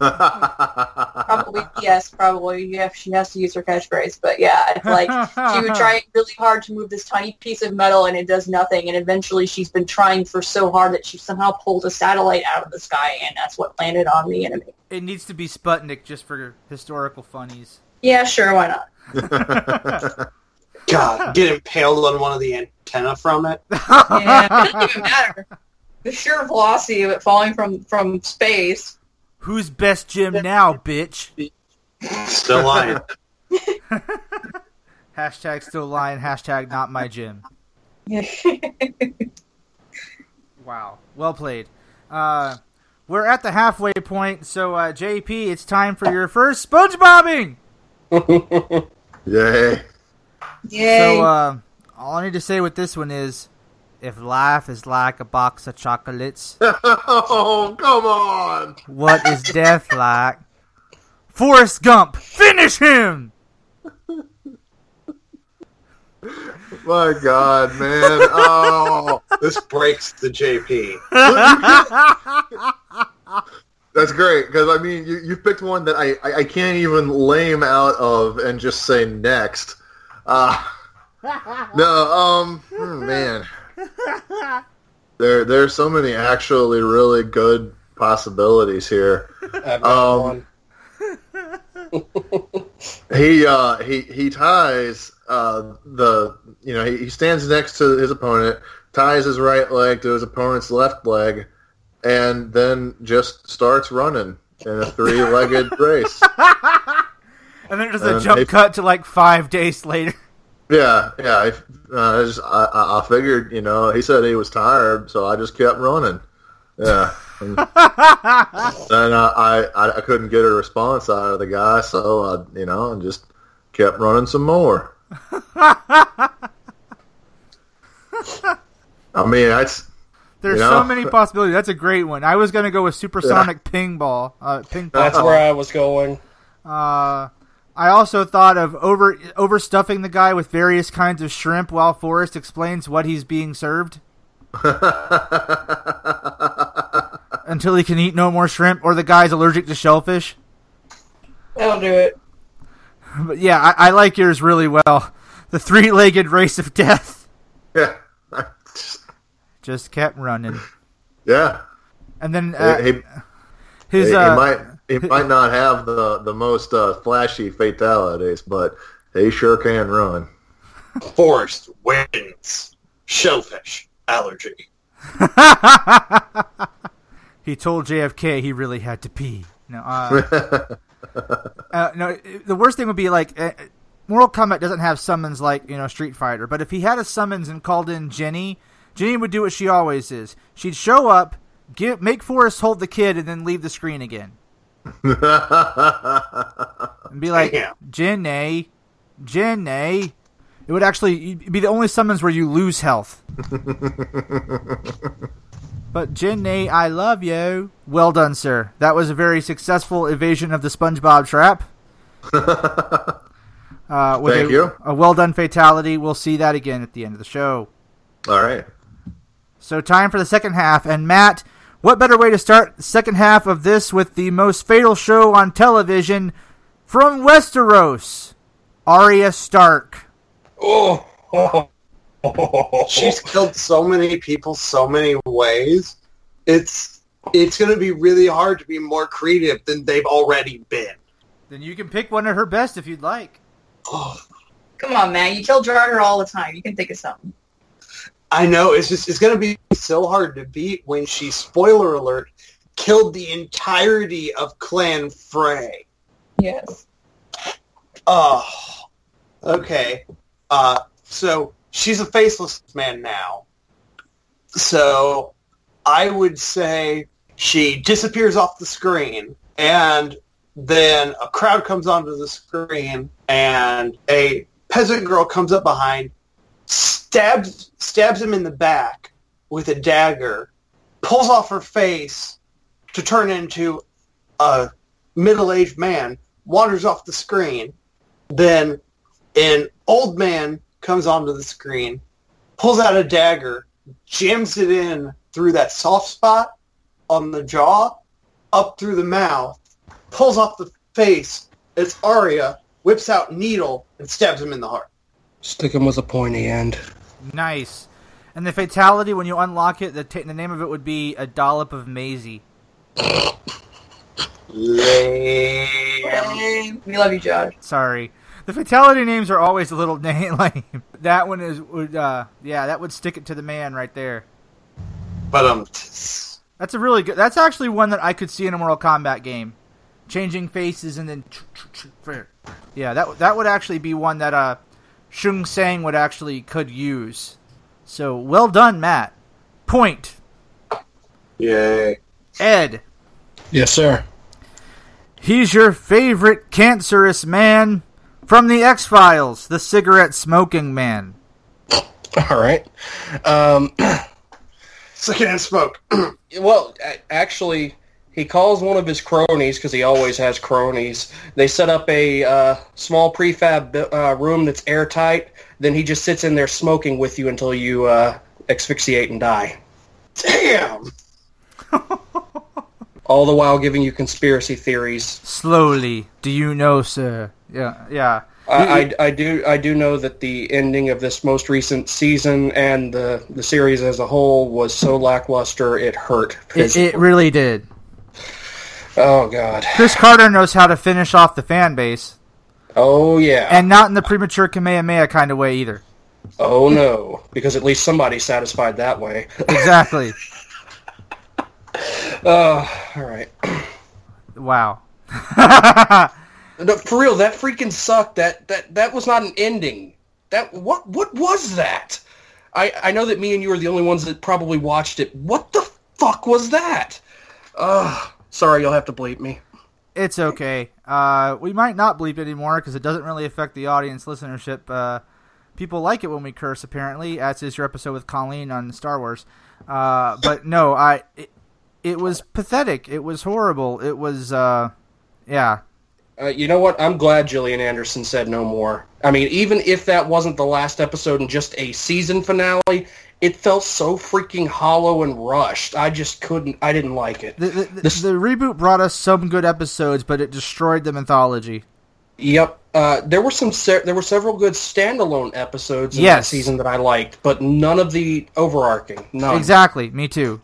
S3: Probably yes, probably yeah. She has to use her catchphrase, but yeah, it's like she would try [laughs] really hard to move this tiny piece of metal and it does nothing. And eventually she's been trying for so hard that she somehow pulled a satellite out of the sky, and that's what landed on the enemy.
S1: it needs to be Sputnik just for historical funnies.
S3: Yeah, sure, why not? [laughs]
S5: God, get impaled on one of the antenna from it. [laughs]
S3: Yeah, it doesn't even matter. The sheer velocity of it falling from from space.
S1: Who's best Jim now, bitch?
S5: Still lying. [laughs]
S1: Hashtag still lying. Hashtag not my gym. [laughs] Wow. Well played. Uh, we're at the halfway point, so uh, JP, it's time for your first SpongeBobbing. [laughs]
S4: Yay.
S3: Yay!
S1: So uh, all I need to say with this one is, if life is like a box of chocolates, [laughs]
S4: oh, come on.
S1: what is death like? Forrest Gump, finish him!
S4: My God, man. Oh,
S5: This breaks the JP.
S4: that's great because I mean you you picked one that I, I I can't even lame out of and just say next. Uh, [laughs] no, um, hmm, man. [laughs] There there are so many actually really good possibilities here. [laughs] Um,
S2: one. [laughs]
S4: he uh he he ties uh the you know he, he stands next to his opponent ties his right leg to his opponent's left leg and then just starts running in a three-legged race
S1: And then there's a
S4: And
S1: jump
S4: they-
S1: cut to like five days later.
S4: Yeah yeah I, uh, I just I, I I figured you know he said he was tired so I just kept running yeah and, [laughs] and I, I I couldn't get a response out of the guy so I you know just kept running some more [laughs] I mean, that's
S1: There's
S4: You
S1: so many possibilities. That's a great one. I was gonna go with supersonic ping ball, uh, ping pong.
S2: That's where I was going.
S1: Uh, I also thought of over overstuffing the guy with various kinds of shrimp while Forrest explains what he's being served [laughs] until he can eat no more shrimp, or the guy's allergic to shellfish.
S3: That'll do it.
S1: But yeah, I, I like yours really well. The three-legged race of death
S4: yeah, [laughs]
S1: just kept running,
S4: yeah.
S1: and then uh,
S4: he, he,
S1: his
S4: he
S1: uh,
S4: might he might not have the the most uh, flashy fatalities, but he sure can run.
S5: Forrest wins. Shellfish allergy. [laughs]
S1: he told JFK he really had to pee. No, uh, [laughs] uh, no. The worst thing would be like uh, Mortal Kombat doesn't have summons like you know Street Fighter, but if he had a summons and called in Jenny, Jenny would do what she always is. She'd show up, give make Forrest hold the kid, and then leave the screen again, and be like,
S5: Damn.
S1: Jenny, Jenny. It would actually be the only summons where you lose health. [laughs] But Jenny, I love you. Well done, sir. That was a very successful evasion of the SpongeBob trap. [laughs] Uh,
S4: Thank
S1: a,
S4: you.
S1: A well done fatality. We'll see that again at the end of the show.
S4: All right.
S1: So time for the second half. And Matt, what better way to start the second half of this with the most fatal show on television from Westeros, Arya Stark.
S2: Oh, [laughs]
S5: She's killed so many people so many ways. It's it's going to be really hard to be more creative than they've already been.
S1: Then you can pick one of her best if you'd like.
S5: Oh,
S3: Come on, man. You kill Jarter all the time. You can think of something.
S5: I know it's just it's gonna be so hard to beat when she spoiler alert killed the entirety of Clan Frey.
S3: Yes.
S5: Oh, okay. Uh, so she's a faceless man now. So I would say she disappears off the screen, and then a crowd comes onto the screen, and a peasant girl comes up behind, stabs stabs him in the back with a dagger, pulls off her face to turn into a middle-aged man, wanders off the screen. Then an old man comes onto the screen, pulls out a dagger, jams it in through that soft spot on the jaw, up through the mouth, pulls off the face. It's Arya, whips out needle, and stabs him in the heart.
S2: Stick him with a pointy end.
S1: Nice. And the fatality, when you unlock it, the, t- the name of it would be a dollop of Maisie.
S5: Lame.
S3: We love you, Josh.
S1: Sorry. The fatality names are always a little [laughs] lame. That one is would uh yeah, that would stick it to the man right there.
S5: But um,
S1: That's a really good. That's actually one that I could see in a Mortal Kombat game, changing faces and then. Yeah, that that would actually be one that uh, Shang Tsung would actually could use. So well done, Matt. Point.
S5: yay.
S1: Ed,
S2: Yes, sir.
S1: he's your favorite cancerous man from the X Files, the cigarette smoking man.
S2: All right. Um, [clears throat]
S5: Secondhand smoke. [clears throat]
S2: well, actually, he calls one of his cronies because he always has cronies. They set up a uh, small prefab uh, room that's airtight. Then he just sits in there smoking with you until you uh, asphyxiate and die.
S5: Damn. [laughs]
S2: All the while giving you conspiracy theories.
S1: Slowly, do you know, sir? Yeah, yeah.
S2: I, I, I do I do know that the ending of this most recent season and the the series as a whole was so lackluster it hurt.
S1: It, it really did.
S2: Oh God.
S1: Chris Carter knows how to finish off the fan base,
S2: Oh yeah.
S1: and not in the premature Kamehameha kind of way either.
S2: oh no. Because at least somebody's satisfied that way.
S1: Exactly. [laughs]
S2: Uh, all right.
S1: wow. [laughs]
S2: No, for real, that freaking sucked. That that that was not an ending. That what what was that? I I know that me and you are the only ones that probably watched it. What the fuck was that? Uh, sorry, you'll have to bleep me.
S1: It's okay. Uh, we might not bleep anymore because it doesn't really affect the audience listenership. Uh, people like it when we curse, apparently, as is your episode with Colleen on Star Wars. Uh, but no, I. It, it was pathetic. It was horrible. It was, uh, yeah.
S2: Uh, you know what? I'm glad Gillian Anderson said no more. I mean, even if that wasn't the last episode and just a season finale, it felt so freaking hollow and rushed. I just couldn't. I didn't like it.
S1: The, the, the, the reboot brought us some good episodes, but it destroyed the mythology.
S2: Yep. Uh, there were some. Se- there were several good standalone episodes in
S1: Yes.
S2: that season that I liked, but none of the overarching. None.
S1: Exactly. Me too.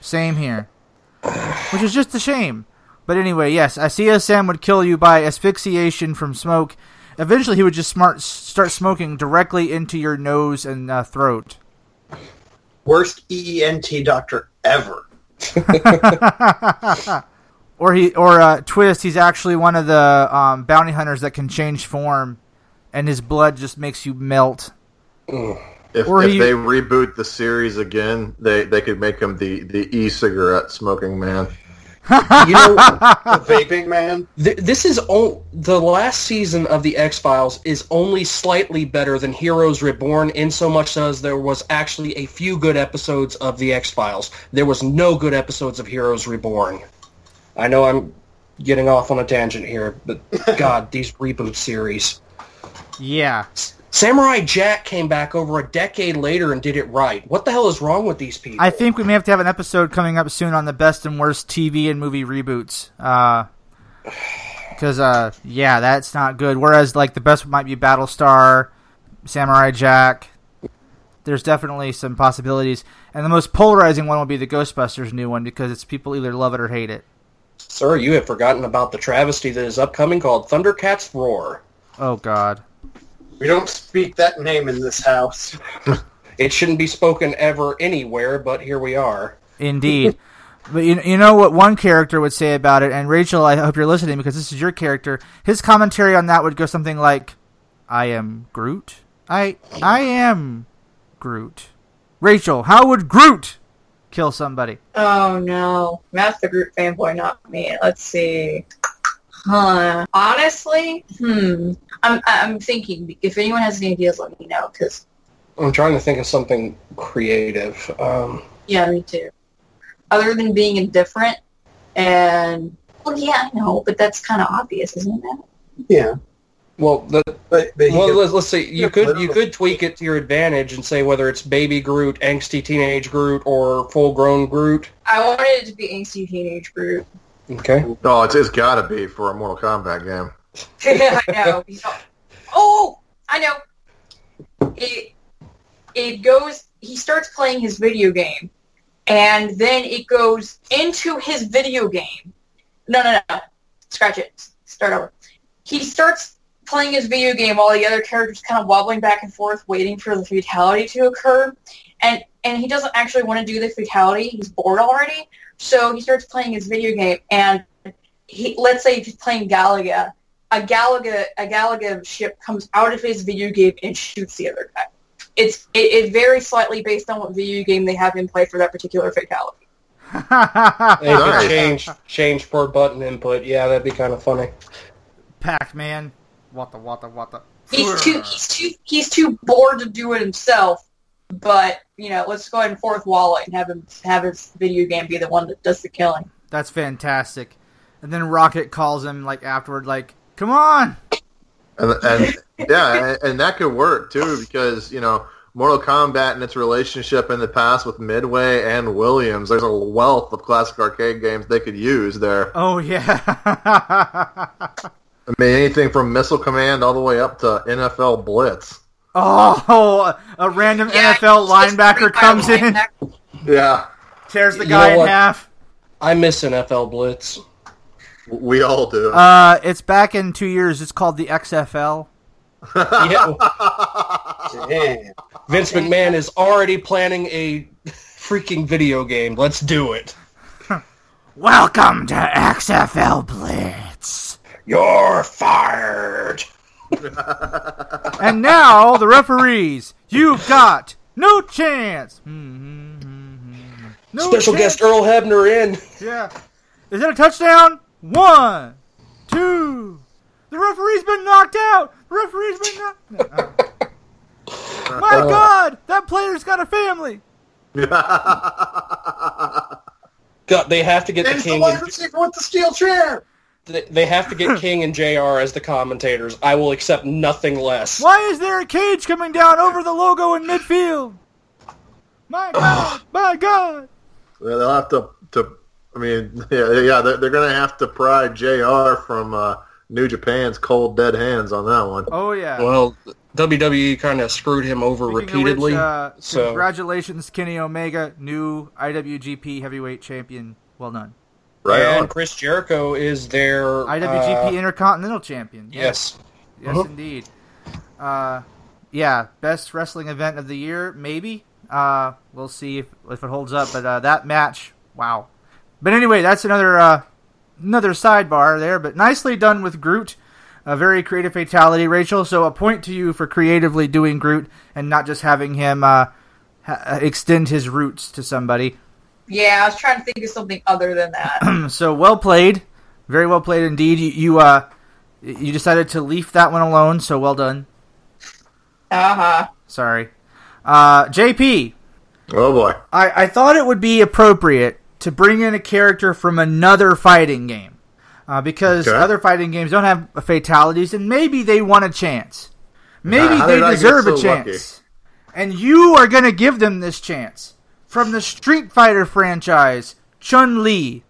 S1: Same here. [sighs] Which is just a shame. But anyway, yes, Sam would kill you by asphyxiation from smoke. Eventually, he would just smart, start smoking directly into your nose and uh, throat.
S5: Worst EENT doctor ever. [laughs]
S1: Or he, or uh, twist, he's actually one of the um, bounty hunters that can change form, and his blood just makes you melt.
S4: If,
S1: Or
S4: if
S1: he-
S4: they reboot the series again, they, they could make him the, the e-cigarette smoking man.
S2: You know, [laughs]
S5: The vaping man.
S2: th- this is o- the last season of the X Files is only slightly better than Heroes Reborn, in so much as there was actually a few good episodes of the X Files. There was no good episodes of Heroes Reborn. I know I'm getting off on a tangent here, but [laughs] God, these reboot series.
S1: Yeah.
S2: Samurai Jack came back over a decade later and did it right. What the hell is wrong with these people?
S1: I think we may have to have an episode coming up soon on the best and worst TV and movie reboots. Because, uh, yeah, that's not good. Whereas, like, the best might be Battlestar, Samurai Jack. There's definitely some possibilities. And the most polarizing one will be the Ghostbusters new one because it's people either love it or hate it.
S2: Sir, you have forgotten about the travesty that is upcoming called Thundercats Roar.
S1: Oh, God.
S5: We don't speak that name in this house. [laughs]
S2: It shouldn't be spoken ever anywhere, but here we are.
S1: Indeed. [laughs] But you, you know what one character would say about it, and Rachel, I hope you're listening because this is your character. His commentary on that would go something like, "I am Groot. I I am Groot." Rachel, how would Groot kill somebody?
S3: Oh no, Master the Groot fanboy, not me. Let's see. Huh. Honestly, hmm. I'm I'm thinking. If anyone has any ideas, let me know. Cause
S2: I'm trying to think of something creative. Um,
S3: yeah, me too. Other than being indifferent, and well, yeah, I know, but that's kind of obvious, isn't it?
S5: Yeah.
S2: well, the,
S5: But, but
S2: well,
S5: could-
S2: let's, let's see. You could you could tweak it to your advantage and say whether it's baby Groot, angsty teenage Groot, or full grown Groot.
S3: I wanted it to be angsty teenage Groot.
S2: Okay.
S4: Oh, it's, it's got to be for a Mortal Kombat game. [laughs]
S3: yeah, I know. Oh, I know. It it goes. He starts playing his video game, and then it goes into his video game. No, no, no. Scratch it. Start over. He starts playing his video game while the other character's kind of wobbling back and forth, waiting for the fatality to occur, and and he doesn't actually want to do the fatality. He's bored already, so he starts playing his video game, and he let's say he's playing Galaga a Galaga a Galaga ship comes out of his video game and shoots the other guy. It's it, it varies slightly based on what video game they have in play for that particular fatality. [laughs]
S2: They could change change per button input. Yeah, that'd be kind of funny.
S1: Pac-Man. What the what the what the?
S3: He's too he's too he's too bored to do it himself. But you know, let's go ahead and fourth wall it and have him have his video game be the one that does the killing.
S1: That's fantastic. And then Rocket calls him like afterward, like, "Come on."
S4: And, and yeah, and, and that could work too because you know Mortal Kombat and its relationship in the past with Midway and Williams. There's a wealth of classic arcade games they could use there.
S1: Oh yeah. [laughs]
S4: I mean, anything from Missile Command all the way up to NFL Blitz.
S1: Oh, a random
S3: Yeah,
S1: NFL linebacker comes
S3: fire
S1: in,
S3: linebacker.
S4: Yeah,
S1: tears the
S2: You
S1: guy
S2: know
S1: in
S2: what?
S1: half.
S2: I miss NFL Blitz.
S4: we all do.
S1: Uh, it's back in two years. It's called the XFL. [laughs]
S2: Yeah,
S5: Damn.
S2: Vince McMahon is already planning a freaking video game. Let's do it. [laughs]
S1: Welcome to XFL Blitz.
S2: You're fired. [laughs]
S1: And now the referees. You've got no chance. Mm-hmm. No
S2: Special
S1: chance.
S2: guest Earl Hebner in.
S1: Yeah. Is that a touchdown? One, two. The referee's been knocked out. The referee's been knocked. [laughs] Oh. My uh. God, that player's got a family. [laughs]
S2: God, they have to get the
S5: He's the
S2: king.
S5: wide
S2: And,
S5: receiver with the steel chair.
S2: They- they have to get [laughs] King and JR as the commentators. I will accept nothing less.
S1: Why is there a cage coming down over the logo in midfield? My [sighs] God, my God.
S4: They'll have to, to. I mean, [laughs] yeah, yeah, they're, they're going to have to pry JR from uh, New Japan's cold dead hands on that one.
S1: Oh yeah.
S2: Well, WWE kind of screwed him over
S1: Speaking
S2: repeatedly.
S1: which, uh,
S2: so-
S1: congratulations, Kenny Omega, new IWGP Heavyweight Champion. Well done.
S4: Right
S2: and
S4: on.
S2: Chris Jericho is their
S1: IWGP
S2: uh,
S1: Intercontinental Champion.
S2: yes.
S1: Yes,
S2: Uh-huh.
S1: indeed. Uh, yeah, best wrestling event of the year, maybe. Uh, we'll see if, if it holds up. But uh, that match, wow. But anyway, that's another uh, another sidebar there. But nicely done with Groot. A very creative fatality, Rachel. So a point to you for creatively doing Groot and not just having him uh, ha- extend his roots to somebody.
S3: Yeah, I was trying to think of something other than that. [clears throat]
S1: so well played, very well played indeed. You, you uh, you decided to leave that one alone. So well done.
S3: Uh huh.
S1: Sorry. Uh, JP,
S4: Oh boy.
S1: I, I thought it would be appropriate to bring in a character from another fighting game. Uh, because
S4: Okay.
S1: other fighting games don't have fatalities, and maybe they want a chance. Maybe
S4: How
S1: they
S4: did I get
S1: deserve a
S4: so
S1: chance. And you are going to give them this chance. From the Street Fighter franchise, Chun Li.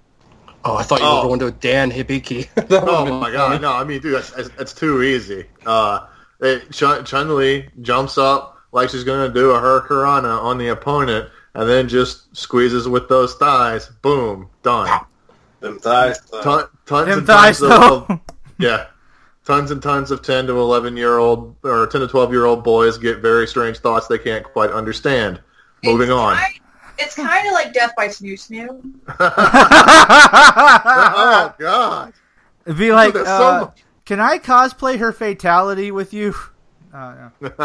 S2: Oh, I thought you
S4: Oh.
S2: were going to Dan Hibiki. [laughs]
S4: Oh my
S2: funny.
S4: god, no, I mean, dude, that's, that's, that's too easy. Uh, it, Chun, Chun-Li jumps up like she's going to do a Hurricanrana on the opponent, and then just squeezes with those thighs. Boom, done.
S5: Them thighs. though.
S4: Ton, tons
S1: Them
S4: and
S1: thighs,
S4: tons of,
S1: though.
S4: of- [laughs] yeah, tons and tons of 10 to 11 year old or 10 to 12 year old boys get very strange thoughts they can't quite understand. Moving
S3: It's
S4: on.
S3: kind- it's kind of like Death by Snu Snu. [laughs]
S4: oh God!
S1: It'd be like,
S4: That's so
S1: uh,
S4: much-
S1: can I cosplay her fatality with you? [laughs] Uh, no. [laughs]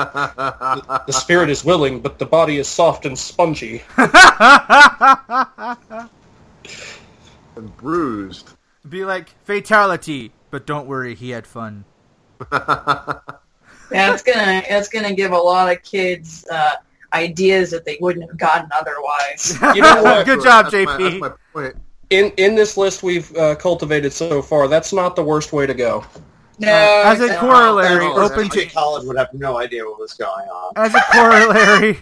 S2: The spirit is willing, but the body is soft and spongy.
S4: and bruised.
S1: be like fatality, but don't worry, he had fun.
S3: That's gonna that's gonna give a lot of kids uh, ideas that they wouldn't have gotten otherwise. [laughs]
S2: You know what?
S1: Good job,
S4: That's my-
S1: JP.
S4: that's my point.
S2: In in this list we've uh, cultivated so far, that's not the worst way to go.
S3: No,
S1: as a
S3: it's
S1: corollary,
S5: Of
S1: open to
S5: college would have no idea what was going on.
S1: as a corollary,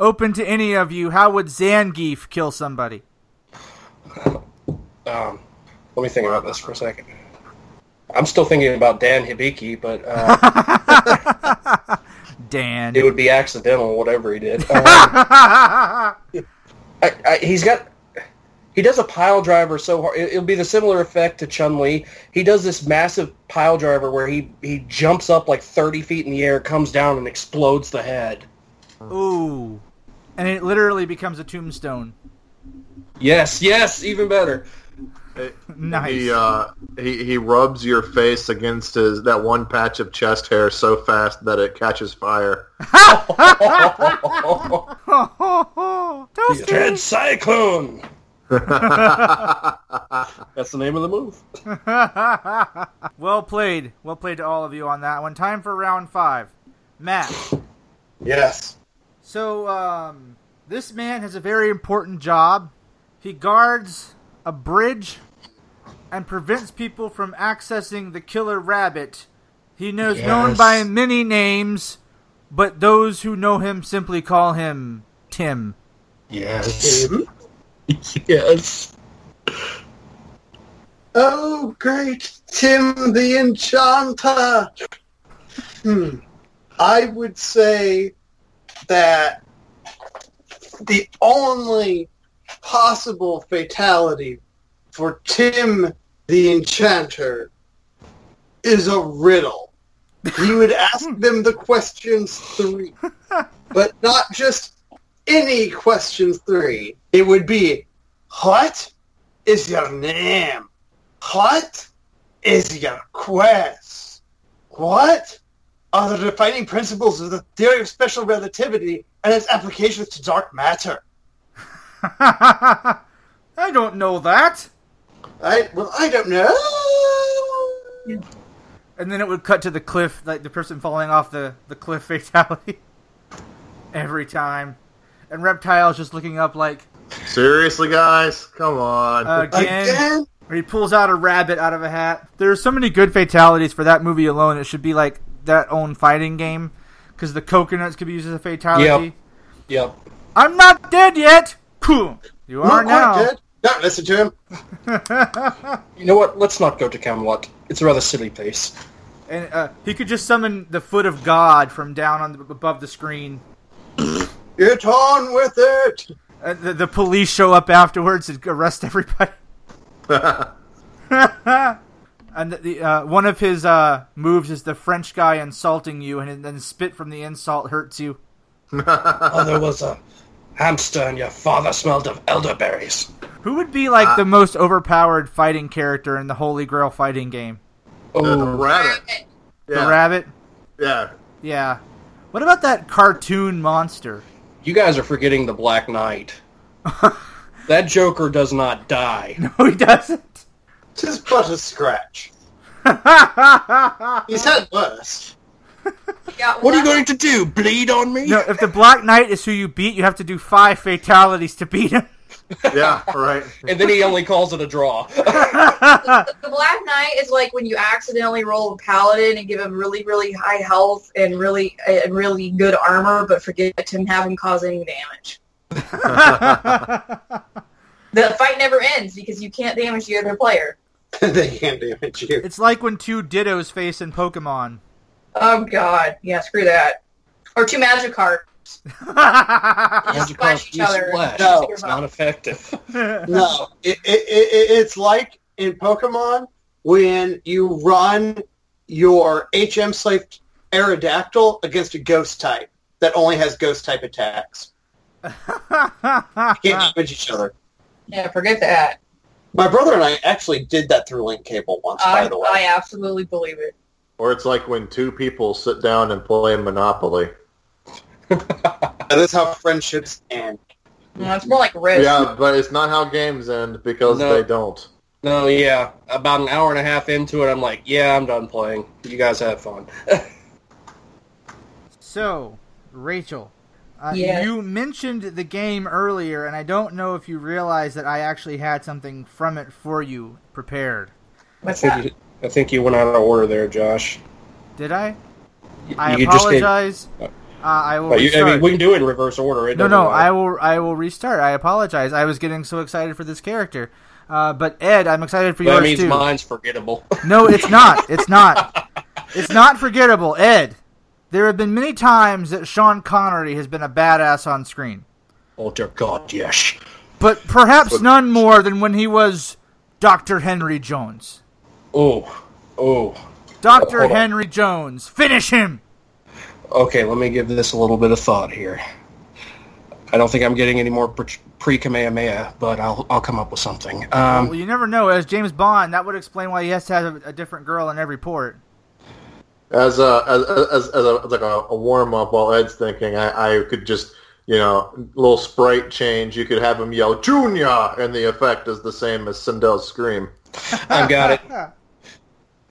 S1: open to any of you. How would Zangief kill somebody?
S2: Um, let me think about this for a second. I'm still thinking about Dan Hibiki, but uh, [laughs]
S1: Dan.
S2: it would be accidental, whatever he did. [laughs] Um, I, I, he's got. He does a pile driver so hard. It, it'll be the similar effect to Chun Li. He does this massive pile driver where he he jumps up like 30 feet in the air, comes down, and explodes the head.
S1: Ooh, and it literally becomes a tombstone.
S2: Yes, yes, even better.
S1: Nice.
S4: He uh he, he rubs your face against his that one patch of chest hair so fast that it catches fire. [laughs]
S1: Toasty.
S2: Red Cyclone. [laughs] That's the name of the move. [laughs]
S1: well played. Well played to all of you on that one. Time for round five. Matt.
S5: Yes.
S1: So, um, this man has a very important job. He guards a bridge and prevents people from accessing the killer rabbit. He knows known by many names, but those who know him simply call him Tim.
S2: Yes. yes.
S5: Oh, great Tim the Enchanter! Hmm. I would say that the only possible fatality for Tim the Enchanter is a riddle. He would ask hmm. them the questions three, [laughs] but not just any questions three. It would be, what is your name? What is your quest? What are the defining principles of the theory of special relativity and its applications to dark matter? [laughs]
S1: I don't know that.
S5: I well, I don't know.
S1: And then it would cut to the cliff, like the person falling off the, the cliff fatality. [laughs] Every time. And Reptile's just looking up like,
S4: Seriously, guys, come on.
S1: again.
S5: Again?
S1: He pulls out a rabbit out of a hat. There's so many good fatalities for that movie alone. It should be like that own fighting game. Because the coconuts could be used as a fatality.
S2: Yep.
S1: I'm not dead yet! Phew. You are
S5: Not
S1: now.
S5: Quite dead. Don't listen to him. [laughs]
S2: You know what? Let's not go to Camelot. It's a rather silly place.
S1: And uh, he could just summon the foot of God from down on the, above the screen. [clears throat]
S5: Get on with it.
S1: Uh, the, the police show up afterwards and arrest everybody. [laughs] and the, the uh, one of his uh, moves is the French guy insulting you, and then spit from the insult hurts you. [laughs]
S2: Oh, there was a hamster and your father smelled of elderberries.
S1: Who would be like uh, the most overpowered fighting character in the Holy Grail fighting game?
S4: the
S2: Oh,
S4: rabbit.
S1: The
S4: Yeah,
S1: rabbit?
S4: yeah.
S1: Yeah. What about that cartoon monster?
S2: you guys are forgetting the Black Knight. [laughs] that Joker does not die.
S1: No, he doesn't.
S5: Tis but a scratch. [laughs] He's had worse.
S3: Yeah,
S2: What are you going to do? Bleed on me?
S1: No, if the Black Knight is who you beat, you have to do five fatalities to beat him.
S4: Yeah, right.
S2: And then he only calls it a draw.
S3: The Black Knight is like when you accidentally roll a paladin and give him really, really high health and really, and really good armor, but forget to have him cause any damage. [laughs] The fight never ends because you can't damage the other player. [laughs]
S5: they can't damage you.
S1: It's like when two Dittos face in Pokemon.
S3: Oh God, yeah, screw that. Or two Magikarp. [laughs]
S2: Magic
S3: splash each other.
S2: Splash.
S5: No.
S2: It's not effective. [laughs]
S5: No, it, it, it, it's like in Pokemon when you run your HM slave Aerodactyl against a ghost type that only has ghost type attacks. Can't [laughs] damage each other.
S3: Yeah, forget that.
S5: My brother and I actually did that through link cable once, by the way.
S3: I absolutely believe it.
S4: Or it's like when two people sit down and play Monopoly. [laughs]
S5: That is how friendships end.
S3: No, it's more like risk.
S4: Yeah, but it's not how games end because
S2: No.
S4: they don't.
S2: No, yeah. About an hour and a half into it, I'm like, yeah, I'm done playing. You guys have fun. [laughs]
S1: So, Rachel, uh,
S3: Yes.
S1: you mentioned the game earlier, and I don't know if you realized that I actually had something from it for you prepared.
S3: What's that?
S2: I think you went out of order there, Josh.
S1: Did I?
S2: You-
S1: I
S2: you just
S1: apologize. Uh, I will
S2: you, I mean, we can do it in reverse order.
S1: No, no,
S2: matter.
S1: I will. I will restart. I apologize. I was getting so excited for this character. Uh, but Ed, I'm excited for
S2: That
S1: yours
S2: means
S1: too.
S2: mine's forgettable.
S1: No, it's not. [laughs] It's not. It's not forgettable. Ed, there have been many times that Sean Connery has been a badass on screen.
S2: oh dear God, yes.
S1: But perhaps none more than when he was Dr. Henry Jones.
S2: Oh, oh.
S1: Dr.
S2: Hold on.
S1: Henry Jones. Finish him!
S2: Okay, let me give this a little bit of thought here. I don't think I'm getting any more pre- pre-Kamehameha, but I'll I'll come up with something. Um,
S1: well, you never know. As James Bond, that would explain why he has to have a, a different girl in every port.
S4: As a as as, as a as like a, a warm up while Ed's thinking, I, I could just you know little sprite change. You could have him yell Junior, and the effect is the same as Sindel's scream.
S2: I've got it. [laughs]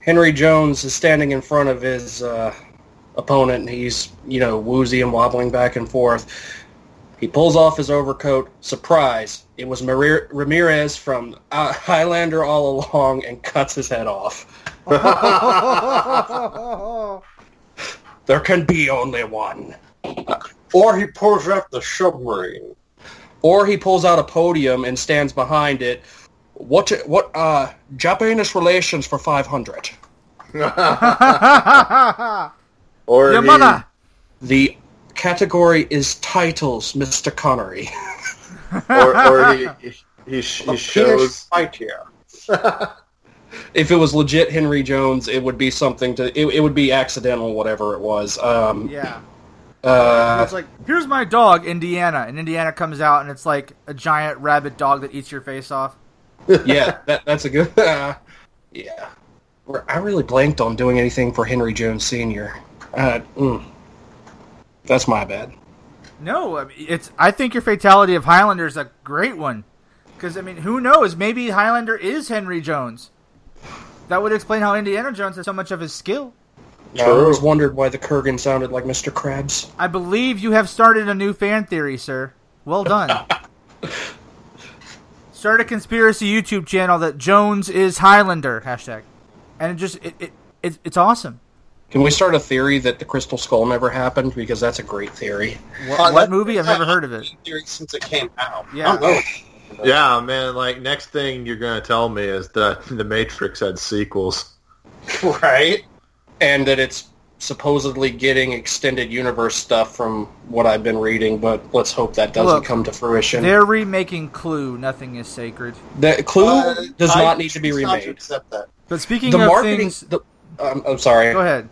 S2: Henry Jones is standing in front of his uh, opponent, and he's you know woozy and wobbling back and forth. He pulls off his overcoat. Surprise! It was Ramirez from uh, Highlander all along, and cuts his head off. [laughs] There can be only one.
S5: Or he pulls out the submarine.
S2: Or he pulls out a podium and stands behind it. What? What? Uh, Japanese relations for five hundred. [laughs]
S4: Or
S1: Your
S4: he-
S1: mother!
S2: The category is titles, Mr. Connery. [laughs]
S4: or, or he [laughs] he, sh-
S5: The
S4: he shows
S5: fight here.
S2: if it was legit Henry Jones, it would be something to. It, it would be accidental, whatever it was. Um,
S1: Yeah.
S2: uh,
S1: It's like, here's my dog, Indiana. And Indiana comes out, and it's like a giant rabid dog that eats your face off.
S2: Yeah, that, that's a good. Uh, [laughs] yeah, I really blanked on doing anything for Henry Jones Senior. Uh, mm. That's my bad.
S1: No, I mean, it's. I think your fatality of Highlander is a great one, because I mean, who knows? Maybe Highlander is Henry Jones. That would explain how Indiana Jones has so much of his skill.
S2: I always wondered why the Kurgan sounded like Mr. Krabs.
S1: I believe you have started a new fan theory, sir. Well done. [laughs] Start a conspiracy YouTube channel that Jones is Highlander hashtag, and it just it, it, it it's awesome.
S2: Can we start a theory that the Crystal Skull never happened? Because that's a great theory.
S1: What,
S5: Uh,
S1: what
S5: that-
S1: movie? I've never heard of it.
S5: Theory Since it came out.
S1: Yeah.
S5: I don't know.
S4: Yeah, man. Like next thing you're gonna tell me is that the Matrix had sequels. [laughs]
S5: Right?
S2: and that it's supposedly getting extended universe stuff from what I've been reading, but let's hope that doesn't
S1: Look,
S2: come to fruition.
S1: They're remaking Clue. Nothing is sacred.
S2: The Clue
S5: Uh,
S2: does
S5: I
S2: not need to be
S5: choose not
S2: remade.
S5: accept that.
S1: But speaking
S2: The
S1: of
S2: marketing.
S1: things,
S2: The, um, I'm sorry.
S1: go ahead.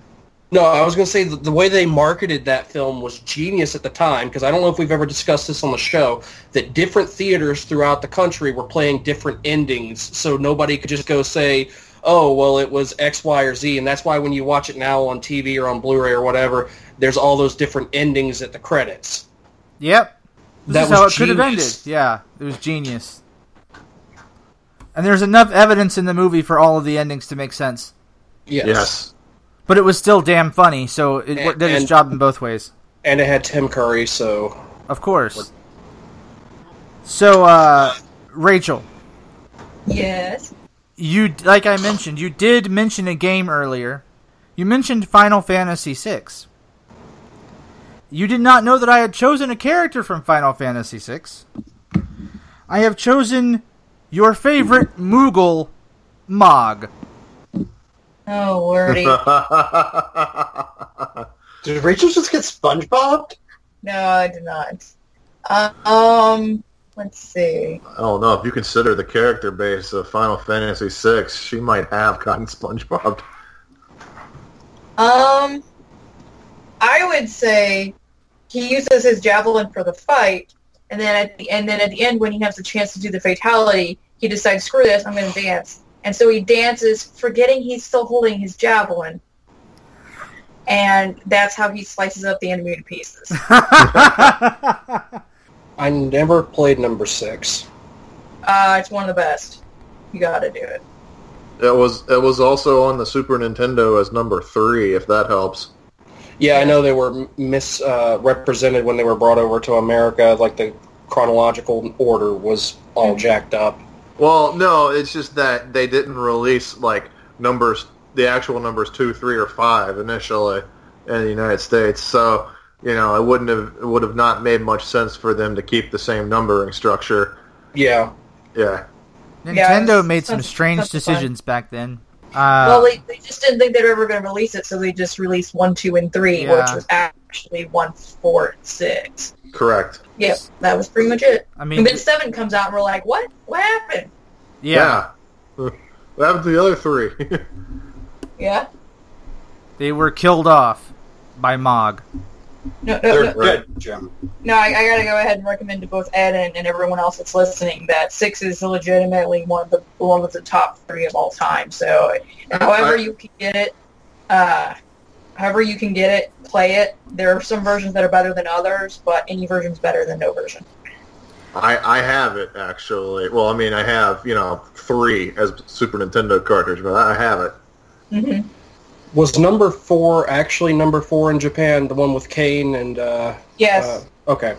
S2: No, I was going to say the, the way they marketed that film was genius at the time because I don't know if we've ever discussed this on the show that different theaters throughout the country were playing different endings, so nobody could just go say, "Oh, well, it was X, Y, or Z," and that's why when you watch it now on TV or on Blu-ray or whatever, there's all those different endings at the credits.
S1: Yep. This
S2: That
S1: is how it
S2: was
S1: could have ended. Yeah, it was genius. And there's enough evidence in the movie for all of the endings to make sense.
S2: Yes.
S4: Yes.
S1: But it was still damn funny, so it
S2: And-
S1: did its
S2: and-
S1: job in both ways.
S2: And it had Tim Curry, so
S1: Of course. So, uh, Rachel,
S3: Yes.
S1: You like I mentioned, you did mention a game earlier. You mentioned Final Fantasy VI. You did not know that I had chosen a character from Final Fantasy VI. I have chosen your favorite Moogle, Mog.
S3: Oh, wordy. [laughs]
S5: Did Rachel just get SpongeBob?
S3: no, I did not. Uh, um, let's see.
S4: I don't know if you consider the character base of Final Fantasy VI. She might have gotten [laughs] SpongeBob.
S3: Um, I would say he uses his javelin for the fight, and then at the and then at the end, when he has the chance to do the fatality, he decides, "Screw this, I'm going to dance." And so he dances, forgetting he's still holding his javelin, and that's how he slices up the enemy to pieces. [laughs] [laughs]
S2: I never played number six.
S3: Uh, it's one of the best. You got to do it.
S4: It was it was also on the Super Nintendo as number three, if that helps.
S2: Yeah, I know they were misrepresented when they were brought over to America. Like the chronological order was all jacked up.
S4: Well, no, it's just that they didn't release like numbers, the actual numbers two, three, or five initially in the United States. So you know, it wouldn't have it would have not made much sense for them to keep the same numbering structure.
S2: Yeah.
S4: Yeah.
S3: Yeah,
S1: Nintendo
S3: it's-
S1: made some strange
S3: that's fine.
S1: decisions back then. Uh,
S3: well, they, they just didn't think they were ever going to release it, so they just released one, two, and three,
S1: Yeah.
S3: which was actually one, four, and six.
S4: Correct.
S3: Yep, that was pretty much it.
S1: I
S3: And
S1: mean,
S3: then seven comes out, and we're like, "What? What happened?"
S1: yeah, [laughs]
S4: What happened to the other three? [laughs]
S3: Yeah.
S1: they were killed off by Mog.
S3: No, no,
S5: They're
S3: no,
S5: good, Jim.
S3: no I, I got to go ahead and recommend to both Ed and, and everyone else that's listening that six is legitimately one of the one of the top three of all time. So, however
S4: I-
S3: you can get it, uh, however you can get it, play it. There are some versions that are better than others, but any version's better than no version.
S4: I I have it actually. Well, I mean, I have you know three as Super Nintendo cartridge, but I have it.
S3: hmm
S2: Was number four actually number four in Japan? The one with Kain and uh,
S3: Yes.
S2: uh okay,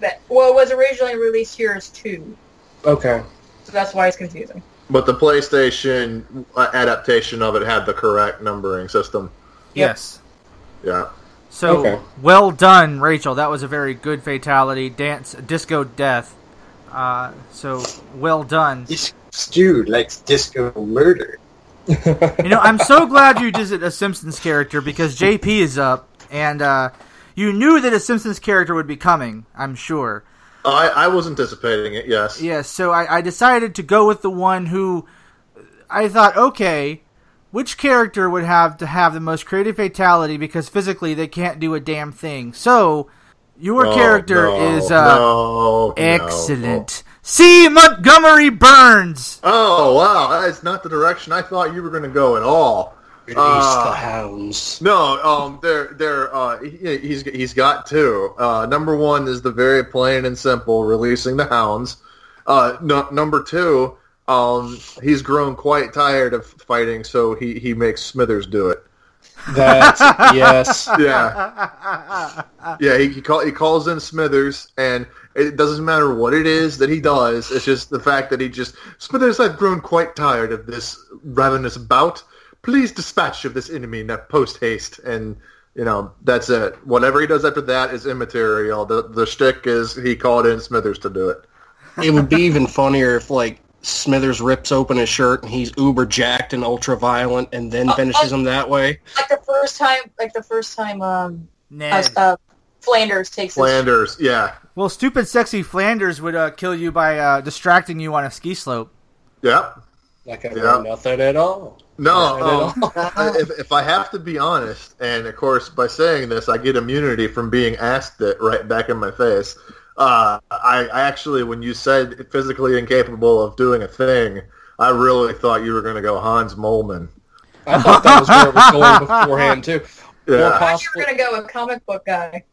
S3: that, well, it was originally released here as two,
S2: okay.
S3: so that's why it's confusing.
S4: But the PlayStation uh, adaptation of it had the correct numbering system.
S1: Yes.
S4: Yeah.
S1: So
S2: Okay.
S1: well done, Rachel. That was a very good fatality. Dance, disco death. Uh, so well done.
S5: This dude likes disco murder.
S1: You know, I'm so glad you did a Simpsons character because JP is up, and uh, you knew that a Simpsons character would be coming. I'm sure.
S4: I, I was anticipating it, yes.
S1: Yes, so I, I decided to go with the one who I thought, okay, which character would have to have the most creative fatality because physically they can't do a damn thing. So your
S4: No,
S1: character
S4: no,
S1: is uh,
S4: no, no.
S1: Excellent. See Montgomery Burns.
S4: Oh, wow. That's not the direction I thought you were going to go at all.
S2: Release
S4: Uh,
S2: the hounds.
S4: No, um, they're they're uh, he, he's he's got two. Uh, number one is the very plain and simple releasing the hounds. Uh, no, number two, um, he's grown quite tired of fighting, so he he makes Smithers do it.
S2: That's yes. [laughs]
S4: Yeah, yeah. He he, call, he calls in Smithers, and it doesn't matter what it is that he does. It's just the fact that he just Smithers. I've grown quite tired of this ravenous bout. Please dispatch of this enemy in post haste, and you know that's it. Whatever he does after that is immaterial. The the shtick is he called in Smithers to do it.
S2: it would be even funnier if like Smithers rips open his shirt and he's uber jacked and ultra violent, and then finishes him that way.
S3: Like the first time, like the first time, um,
S1: Ned.
S3: uh, uh, Flanders takes his
S4: Flanders, yeah,
S1: Well, stupid, sexy Flanders would uh, kill you by uh, distracting you on a ski slope.
S4: yeah.
S2: Like I
S4: Yeah.
S2: know nothing at all.
S4: No, um,
S2: at all. [laughs]
S4: if, if I have to be honest, and of course by saying this, I get immunity from being asked it right back in my face. Uh, I, I actually, when you said physically incapable of doing a thing, I really thought you were going to go Hans Moleman.
S2: I thought that was where it was going [laughs] beforehand too. Or
S4: Yeah.
S3: I thought you were gonna go a comic book guy.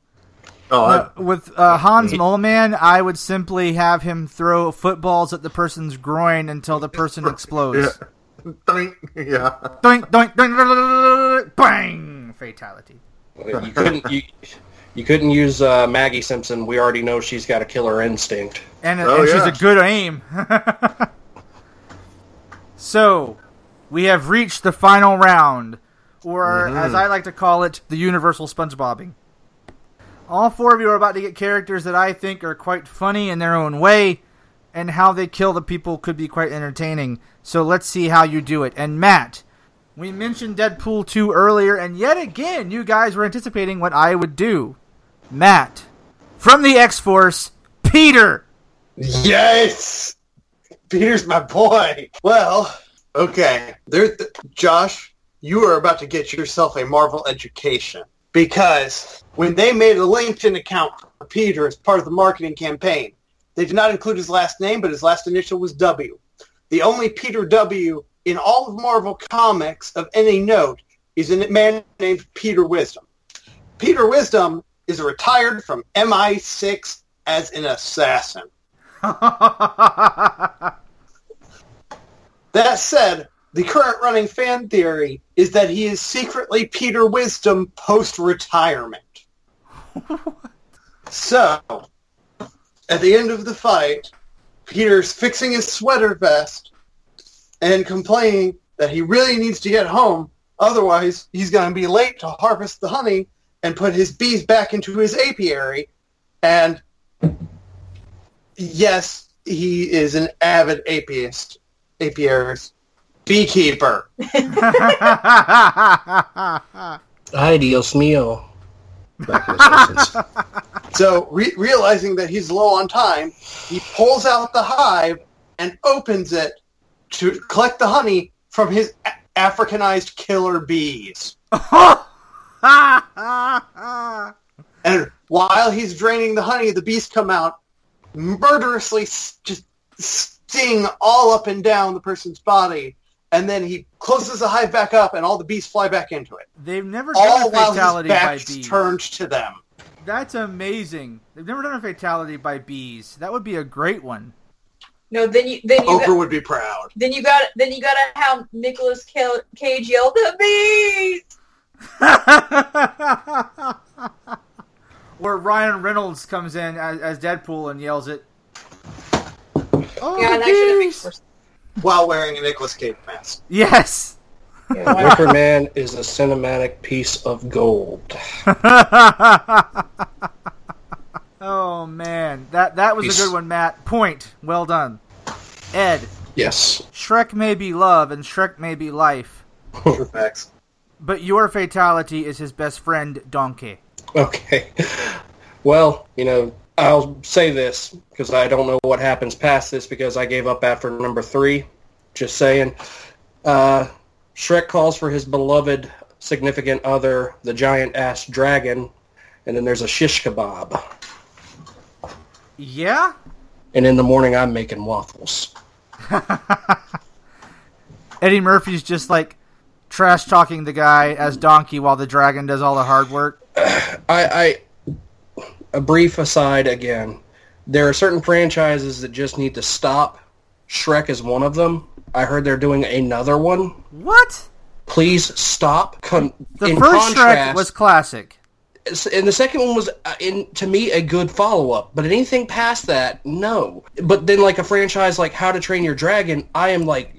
S4: Oh,
S1: Uh, with uh, Hans Moleman, I would simply have him throw footballs at the person's groin until the person [laughs] explodes.
S4: yeah. Doink. yeah.
S1: Doink, doink, doink, doink, [laughs] doink, bang! Fatality.
S2: you couldn't you, you couldn't use uh, Maggie Simpson. We already know she's got a killer instinct.
S1: And,
S4: Oh,
S1: and
S4: yeah.
S1: she's a good aim. [laughs] so, we have reached the final round, or as I like to call it, the universal SpongeBobbing. All four of you are about to get characters that I think are quite funny in their own way, and how they kill the people could be quite entertaining. So let's see how you do it. And Matt, we mentioned Deadpool 2 earlier, and yet again, you guys were anticipating what I would do. Matt, from the X Force, Peter.
S5: Yes! Peter's my boy. Well, okay. There, th- Josh, you are about to get yourself a Marvel education. Because when they made a LinkedIn account for Peter as part of the marketing campaign, they did not include his last name, but his last initial was W. The only Peter W in all of Marvel Comics of any note is a man named Peter Wisdom. Peter Wisdom is retired from MI6 as an assassin. [laughs] That said, the current running fan theory is that he is secretly Peter Wisdom post-retirement. So, at the end of the fight, Peter's fixing his sweater vest and complaining that he really needs to get home, otherwise he's going to be late to harvest the honey and put his bees back into his apiary. And yes, he is an avid apiarist, apiarist, beekeeper. [laughs]
S2: Ay, Dios mío. Back in the sentence. [laughs]
S5: So re- realizing that he's low on time, he pulls out the hive and opens it to collect the honey from his a- Africanized killer bees. [laughs] And while he's draining the honey, the bees come out, murderously s- just sting all up and down the person's body, and then he closes the hive back up, and all the bees fly back into it.
S1: They've never done
S5: All
S1: a
S5: while his
S1: fatality by
S5: back's
S1: bees.
S5: turned to them.
S1: That's amazing. They've never done a fatality by bees. That would be a great one.
S3: No, then you then you
S5: Oprah
S3: got,
S5: would be proud.
S3: then you got then you got to have Nicolas Ca- Cage yell the bees. [laughs]
S1: Where Ryan Reynolds comes in as, as Deadpool and yells it. Oh,
S3: Yeah, that should have made
S1: bees!
S3: more sense.
S5: While wearing a Nicolas Cage mask.
S1: Yes.
S3: Yeah, why not?
S2: Wicker Man is a cinematic piece of gold. [laughs]
S1: oh man, that that was
S2: He's-
S1: a good one, Matt. Point. Well done. Ed,
S2: Yes.
S1: Shrek may be love and Shrek may be life,
S5: True facts.
S1: but your fatality is his best friend, Donkey. [laughs]
S2: Okay. Well, you know, I'll say this because I don't know what happens past this because I gave up after number three. Just saying. Uh, Shrek calls for his beloved significant other, the giant ass dragon, and then there's a shish kebab.
S1: Yeah.
S2: And in the morning, I'm making waffles. [laughs]
S1: Eddie Murphy's just like trash talking the guy as Donkey while the dragon does all the hard work. [sighs]
S2: I, I a brief aside again. There are certain franchises that just need to stop. Shrek is one of them. I heard they're doing another one.
S1: What?
S2: Please stop. Con-
S1: The first Shrek was classic.
S2: and the second one was, uh, in to me, a good follow up. But anything past that, no. But then, like a franchise like How to Train Your Dragon, I am like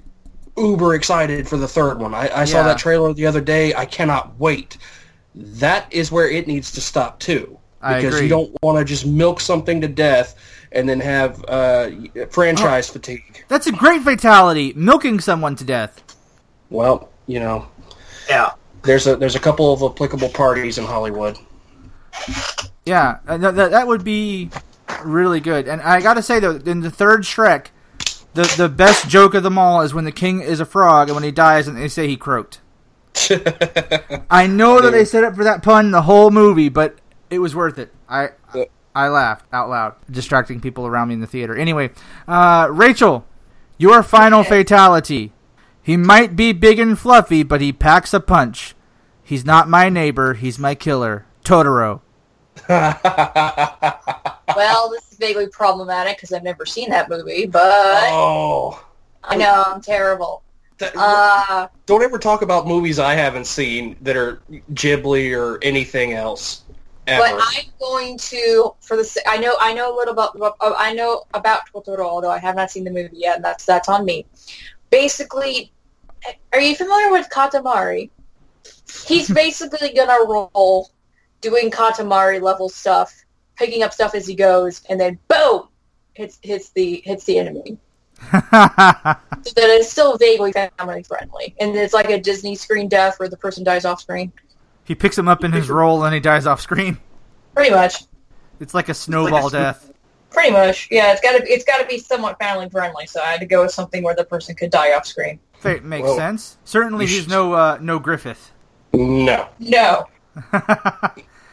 S2: uber excited for the third one. I, I saw that trailer the other day. I cannot wait. That is where it needs to stop too, because
S1: agree.
S2: you don't want to just milk something to death and then have uh, franchise
S1: Oh.
S2: fatigue.
S1: That's a great fatality, milking someone to death.
S2: Well, you know,
S5: Yeah.
S2: there's a there's a couple of applicable parties in Hollywood.
S1: Yeah, uh, th- th- that would be really good. And I got to say though, in the third Shrek, the the best joke of them all is when the king is a frog and when he dies and they say he croaked. [laughs] I know that they set up for that pun the whole movie, but it was worth it. I
S2: Yeah.
S1: I laughed out loud, distracting people around me in the theater. Anyway, uh, Rachel, your final fatality. He might be big and fluffy, but he packs a punch. He's not my neighbor. He's my killer. Totoro. [laughs]
S3: Well, this is vaguely problematic because I've never seen that movie, but
S2: oh.
S3: I know I'm terrible.
S2: That-
S3: Uh,
S2: don't ever talk about movies I haven't seen that are Ghibli or anything else. Ever.
S3: but I'm going to for the. I know I know a little about uh, I know about Totoro, although I have not seen the movie yet. And that's that's on me. Basically, are you familiar with Katamari? He's [laughs] basically gonna roll doing Katamari level stuff, picking up stuff as he goes, and then boom, hits hits the hits the enemy. [laughs] So that it's still vaguely family friendly, and it's like a Disney screen death where the person dies off screen.
S1: He picks him up in his roll and he dies off screen.
S3: Pretty much.
S1: It's like a snowball
S5: sn-
S1: death.
S3: Pretty much, yeah. It's got to it's got to be somewhat family friendly. So I had to go with something where the person could die off screen.
S1: Fa- makes
S2: Well,
S1: sense. Certainly, he's no uh, no Griffith.
S2: No.
S3: No, [laughs]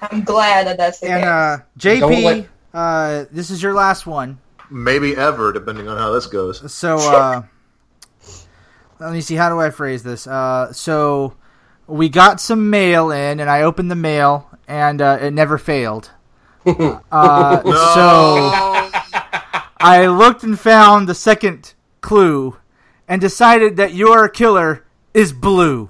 S3: I'm glad that that's the
S1: and
S3: case.
S1: uh, JP,
S2: let-
S1: uh, this is your last one.
S4: Maybe ever, depending on how this goes.
S1: So, uh, [laughs] let me see. How do I phrase this? Uh, so, we got some mail in, and I opened the mail, and uh, it never failed. [laughs] Uh, So, I looked and found the second clue, and decided that your killer is blue.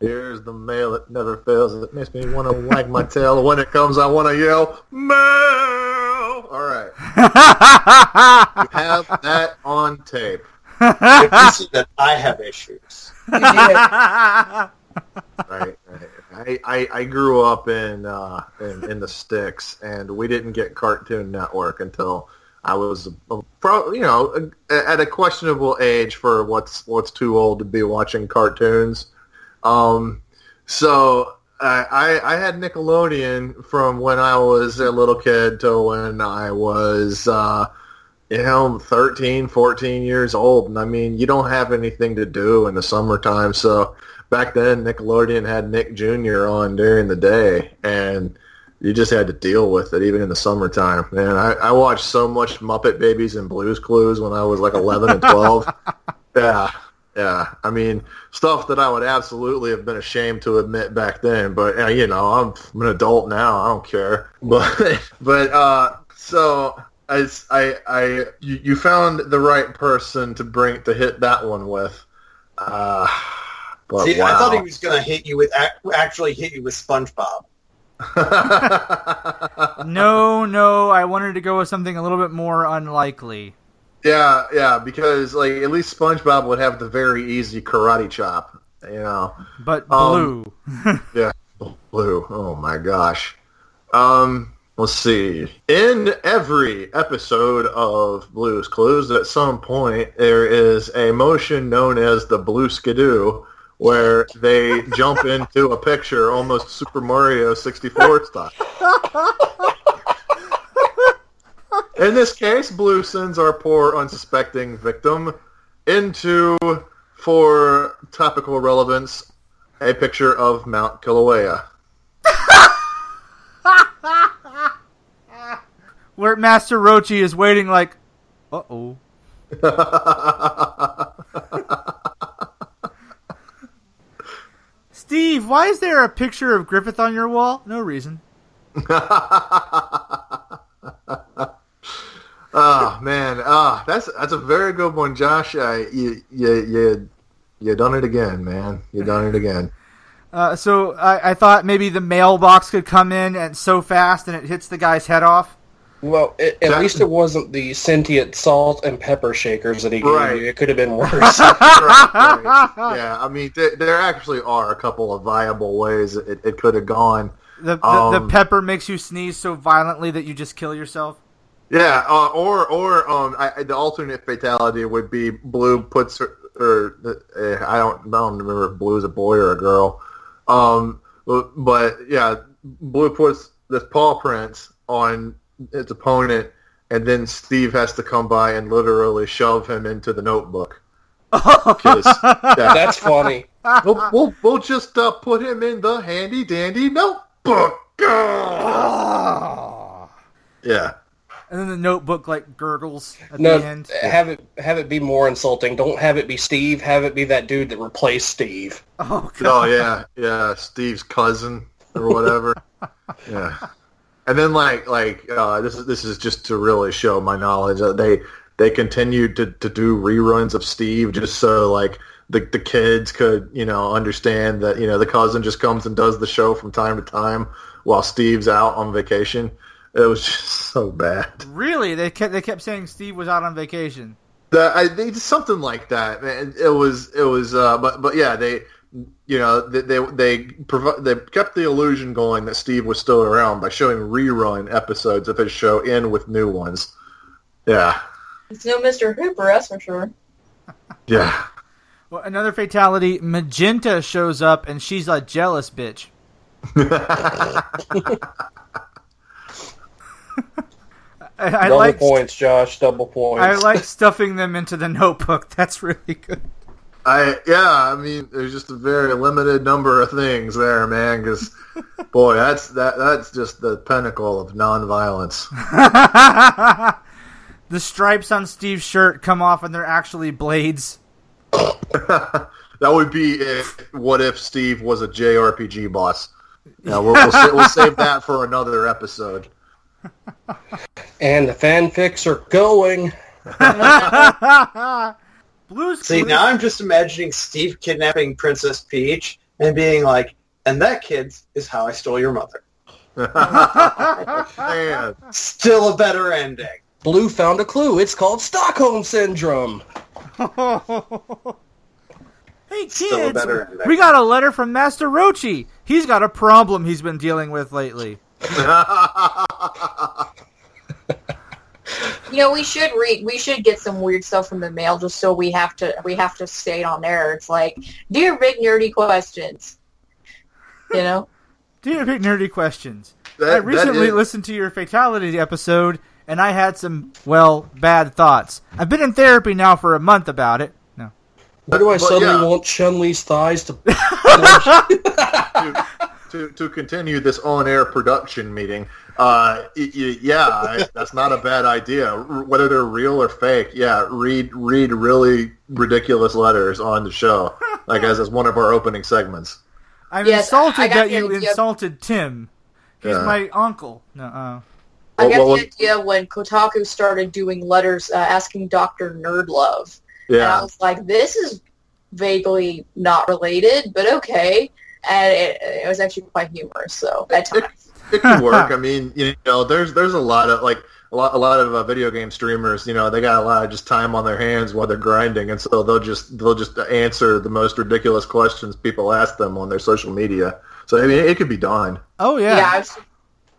S4: Here's the mail that never fails. It makes me want to wag my tail. When it comes, I want to yell, mail! All right. You have that on tape. [laughs]
S5: If you see that I have issues. [laughs]
S4: Right. I, I, I grew up in, uh, in in the sticks, and we didn't get Cartoon Network until I was, uh, pro, you know, at a questionable age for what's what's too old to be watching cartoons. Um, so I, I I had Nickelodeon from when I was a little kid to when I was, uh, you know, 13, 14 years old. And I mean, you don't have anything to do in the summertime. So back then, Nickelodeon had Nick Jr. on during the day. And you just had to deal with it, even in the summertime. Man, I, I watched so much Muppet Babies and Blues Clues when I was like 11 and 12. [laughs] yeah. Yeah, I mean stuff that I would absolutely have been ashamed to admit back then, but you know I'm, I'm an adult now. I don't care. [laughs] But but uh, so I I, I you, you found the right person to bring to hit that one with. Uh, but
S5: See,
S4: wow.
S5: I thought he was going to hit you with actually hit you with SpongeBob. [laughs]
S1: no, no, I wanted to go with something a little bit more unlikely.
S4: yeah, yeah, because like at least SpongeBob would have the very easy karate chop, you know.
S1: But
S4: Um,
S1: blue. [laughs]
S4: Yeah, blue. Oh my gosh. Um, let's see. In every episode of Blue's Clues, at some point there is a motion known as the Blue Skidoo, where they jump into a picture, almost Super Mario 64 style. In this case, Blue sends our poor unsuspecting victim into, for topical relevance, a picture of Mount Kilauea.
S1: Where Master Roshi is waiting like, uh-oh. [laughs] Steve, why is there a picture of Griffith on your wall? No reason.
S4: oh [laughs] man, ah, that's that's a very good one, Josh. Uh, you you you you done it again, man. You done it again. [laughs]
S1: Uh, so I, I thought maybe the mailbox could come in and so fast and it hits the guy's head off.
S2: Well, it, at
S4: That-
S2: least it wasn't the sentient salt and pepper shakers that he gave
S4: Right.
S2: you. It could have been [laughs] worse.
S4: Right, right. Yeah, I mean, there, there actually are a couple of viable ways it, it could have gone.
S1: The, the,
S4: Um,
S1: the pepper makes you sneeze so violently that you just kill yourself.
S4: Yeah, uh, or or um, I, I- the alternate fatality would be Blue puts her, or uh, I don't I don't remember if Blue's a boy or a girl, um, but, but yeah, Blue puts this paw prints on his opponent, and then Steve has to come by and literally shove him into the notebook. [laughs] yeah,
S2: That's funny.
S4: we'll, we'll, we'll just uh, put him in the handy dandy notebook. Yeah.
S1: And then the notebook like gurgles at
S2: No,
S1: the end.
S2: have it have it be more insulting. Don't have it be Steve. Have it be that dude that replaced Steve.
S1: Oh, God.
S4: Oh yeah, yeah, Steve's cousin or whatever. [laughs] yeah, and then like like uh, this is this is just to really show my knowledge. Uh, they they continued to, to do reruns of Steve just so like the the kids could you know understand that you know the cousin just comes and does the show from time to time while Steve's out on vacation. It was [laughs] just so bad.
S1: Really? They kept they kept saying Steve was out on vacation.
S4: The, I, they something like that. Man. It was it was uh, but but yeah they you know they they they, provi- they kept the illusion going that Steve was still around by showing rerun episodes of his show in with new ones. Yeah,
S3: It's no Mr. Hooper, that's for sure.
S4: yeah.
S1: Well, another fatality. Magenta shows up and she's a jealous bitch. [laughs] I, I
S2: double
S1: like
S2: points, Josh. Double points.
S1: I like stuffing them into the notebook. [laughs] That's really good.
S4: I yeah, I mean, there's just a very limited number of things there, man. Because [laughs] boy, that's that that's just the pinnacle of nonviolence. [laughs]
S1: the stripes on Steve's shirt come off and they're actually blades. [laughs]
S4: that would be if what if Steve was a JRPG boss. Yeah, we'll, we'll, sa- we'll save that for another episode.
S2: And the fanfics are going.
S1: Blue's
S5: See,
S1: Clues-
S5: now I'm just imagining Steve kidnapping Princess Peach and being like, and that, kids, is how I stole your mother. [laughs]
S4: Man,
S5: Still a better ending.
S2: Blue found a clue. It's called Stockholm Syndrome. [laughs]
S1: Hey
S5: Still a
S1: kids,
S5: better ending.
S1: we got a letter from Master Roshi. He's got a problem he's been dealing with lately. [laughs]
S3: You know, we should read. We should get some weird stuff from the mail, just so we have to. We have to say it on air. It's like, dear big nerdy questions. You know, [laughs]
S1: Dear Big Nerdy Questions,
S4: That-
S1: I recently
S4: is-
S1: listened to your Fatality episode, and I had some, well, bad thoughts. I've been in therapy now for a month about it. No.
S2: Why do I
S4: But,
S2: suddenly
S4: yeah.
S2: want Chun Li's thighs to? [laughs]
S4: to, to to continue this on-air production meeting, uh, y- y- yeah, I, that's not a bad idea. R- Whether they're real or fake, yeah, read read really ridiculous letters on the show, like as as one of our opening segments.
S1: I'm
S3: Yes,
S1: insulted that you
S3: idea.
S1: insulted Tim. He's
S4: Yeah.
S1: my uncle. No, uh,
S3: I got
S4: well,
S3: the idea when Kotaku started doing letters uh, asking Doctor Nerdlove, and I
S4: Yeah,
S3: was like, this is vaguely not related, but okay. And it, it was actually quite humorous. So at times,
S4: it can work. I [laughs] mean, you know, there's there's a lot of like a lot a lot of uh, video game streamers. You know, they got a lot of just time on their hands while they're grinding, and so they'll just they'll just answer the most ridiculous questions people ask them on their social media. So I mean, it could be done.
S1: oh
S3: yeah,
S1: yeah.
S3: I was.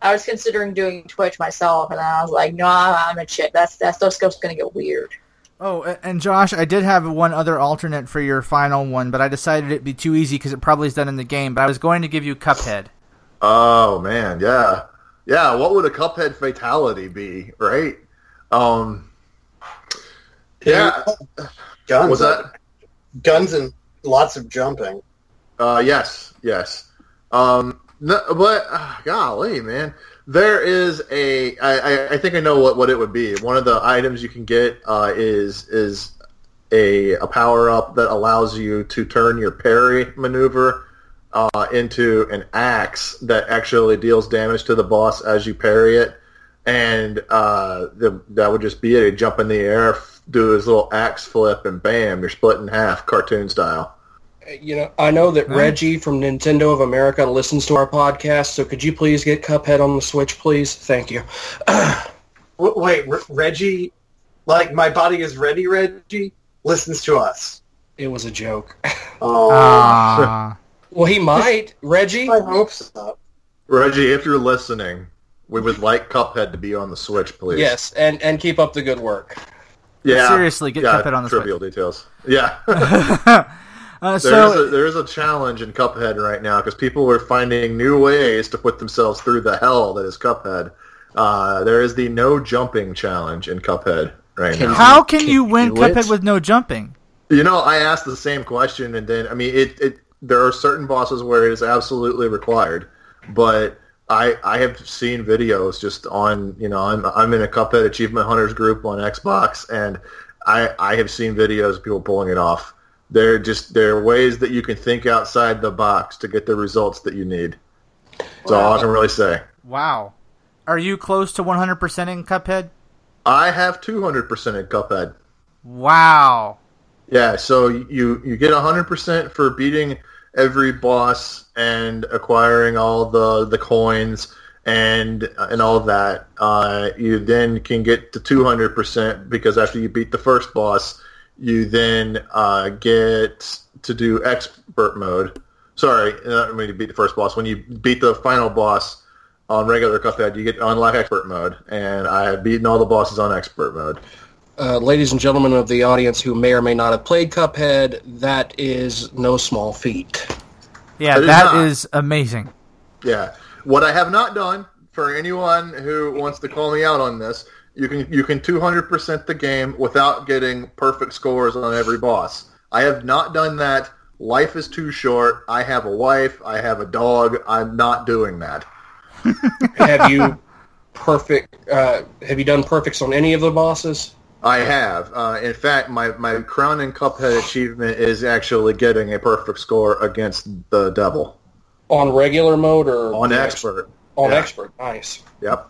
S3: I was considering doing Twitch myself, and I was like, "No, I'm a chick. That's that's that's just gonna get weird."
S1: Oh, and Josh, I did have one other alternate for your final one, but I decided it'd be too easy because it probably is done in the game. But I was going to give you Cuphead.
S4: Oh man, yeah, yeah. What would a Cuphead fatality be, right? Um, yeah.
S5: Guns.
S4: Was that?
S5: Guns and lots of jumping.
S4: Uh, yes, yes. Um, no, but uh, golly, man, there is a. I, I, I think I know what, what it would be. One of the items you can get uh, is is a a power up that allows you to turn your parry maneuver uh, into an axe that actually deals damage to the boss as you parry it, and uh, the, that would just be it. He'd jump in the air, f- do his little axe flip, and bam, you're split in half, cartoon style.
S2: You know, I know that
S1: Huh?
S2: Reggie from Nintendo of America listens to our podcast. So could you please get Cuphead on the Switch, please? Thank you. [clears throat]
S5: Wait, R- Reggie, like my body is ready. Reggie listens to us.
S2: It was a joke. [laughs]
S5: Oh,
S1: Ah.
S2: Well, he might, Reggie.
S5: I hope so.
S4: Reggie, if you're listening, we would like Cuphead to be on the Switch, please.
S2: Yes, and and keep up the good work.
S4: Yeah.
S1: Seriously, get
S4: yeah,
S1: Cuphead on the
S4: trivial details. Yeah. [laughs] [laughs]
S1: uh, so
S4: is a, there is a challenge in Cuphead right now because people are finding new ways to put themselves through the hell that is Cuphead. Uh, there is the no jumping challenge in Cuphead right
S2: Can
S4: now.
S1: how can
S2: Can
S1: you
S2: you
S1: win
S2: do it?
S1: Cuphead with no jumping?
S4: You know, I asked the same question, and then I mean, it, it there are certain bosses where it is absolutely required, but I I have seen videos just on you know I'm I'm in a Cuphead Achievement Hunters group on Xbox, and I I have seen videos of people pulling it off. There just there are ways that you can think outside the box to get the results that you need. That's all I can really say.
S1: Wow. Are you close to 100% in Cuphead?
S4: I have 200% in Cuphead.
S1: Wow.
S4: Yeah, so you you get 100% for beating every boss and acquiring all the the coins and and all that. Uh, you then can get to 200% because after you beat the first boss, you then uh, get to do expert mode. Sorry, not when you beat the first boss. When you beat the final boss on regular Cuphead, you get unlock expert mode, and I have beaten all the bosses on expert mode.
S2: Uh, ladies and gentlemen of the audience who may or may not have played Cuphead, that is no small feat.
S1: Yeah,
S4: It is
S1: that
S4: not.
S1: is amazing.
S4: Yeah. What I have not done for anyone who wants to call me out on this, you can you can 200% the game without getting perfect scores on every boss. I have not done that. Life is too short. I have a wife. I have a dog. I'm not doing that. [laughs]
S2: have you perfect? Uh, have you done perfects on any of the bosses?
S4: I have. Uh, in fact, my, my crowning Cuphead achievement is actually getting a perfect score against the devil.
S2: On regular mode or
S4: On expert.
S2: On
S4: Yeah.
S2: expert, nice.
S4: Yep.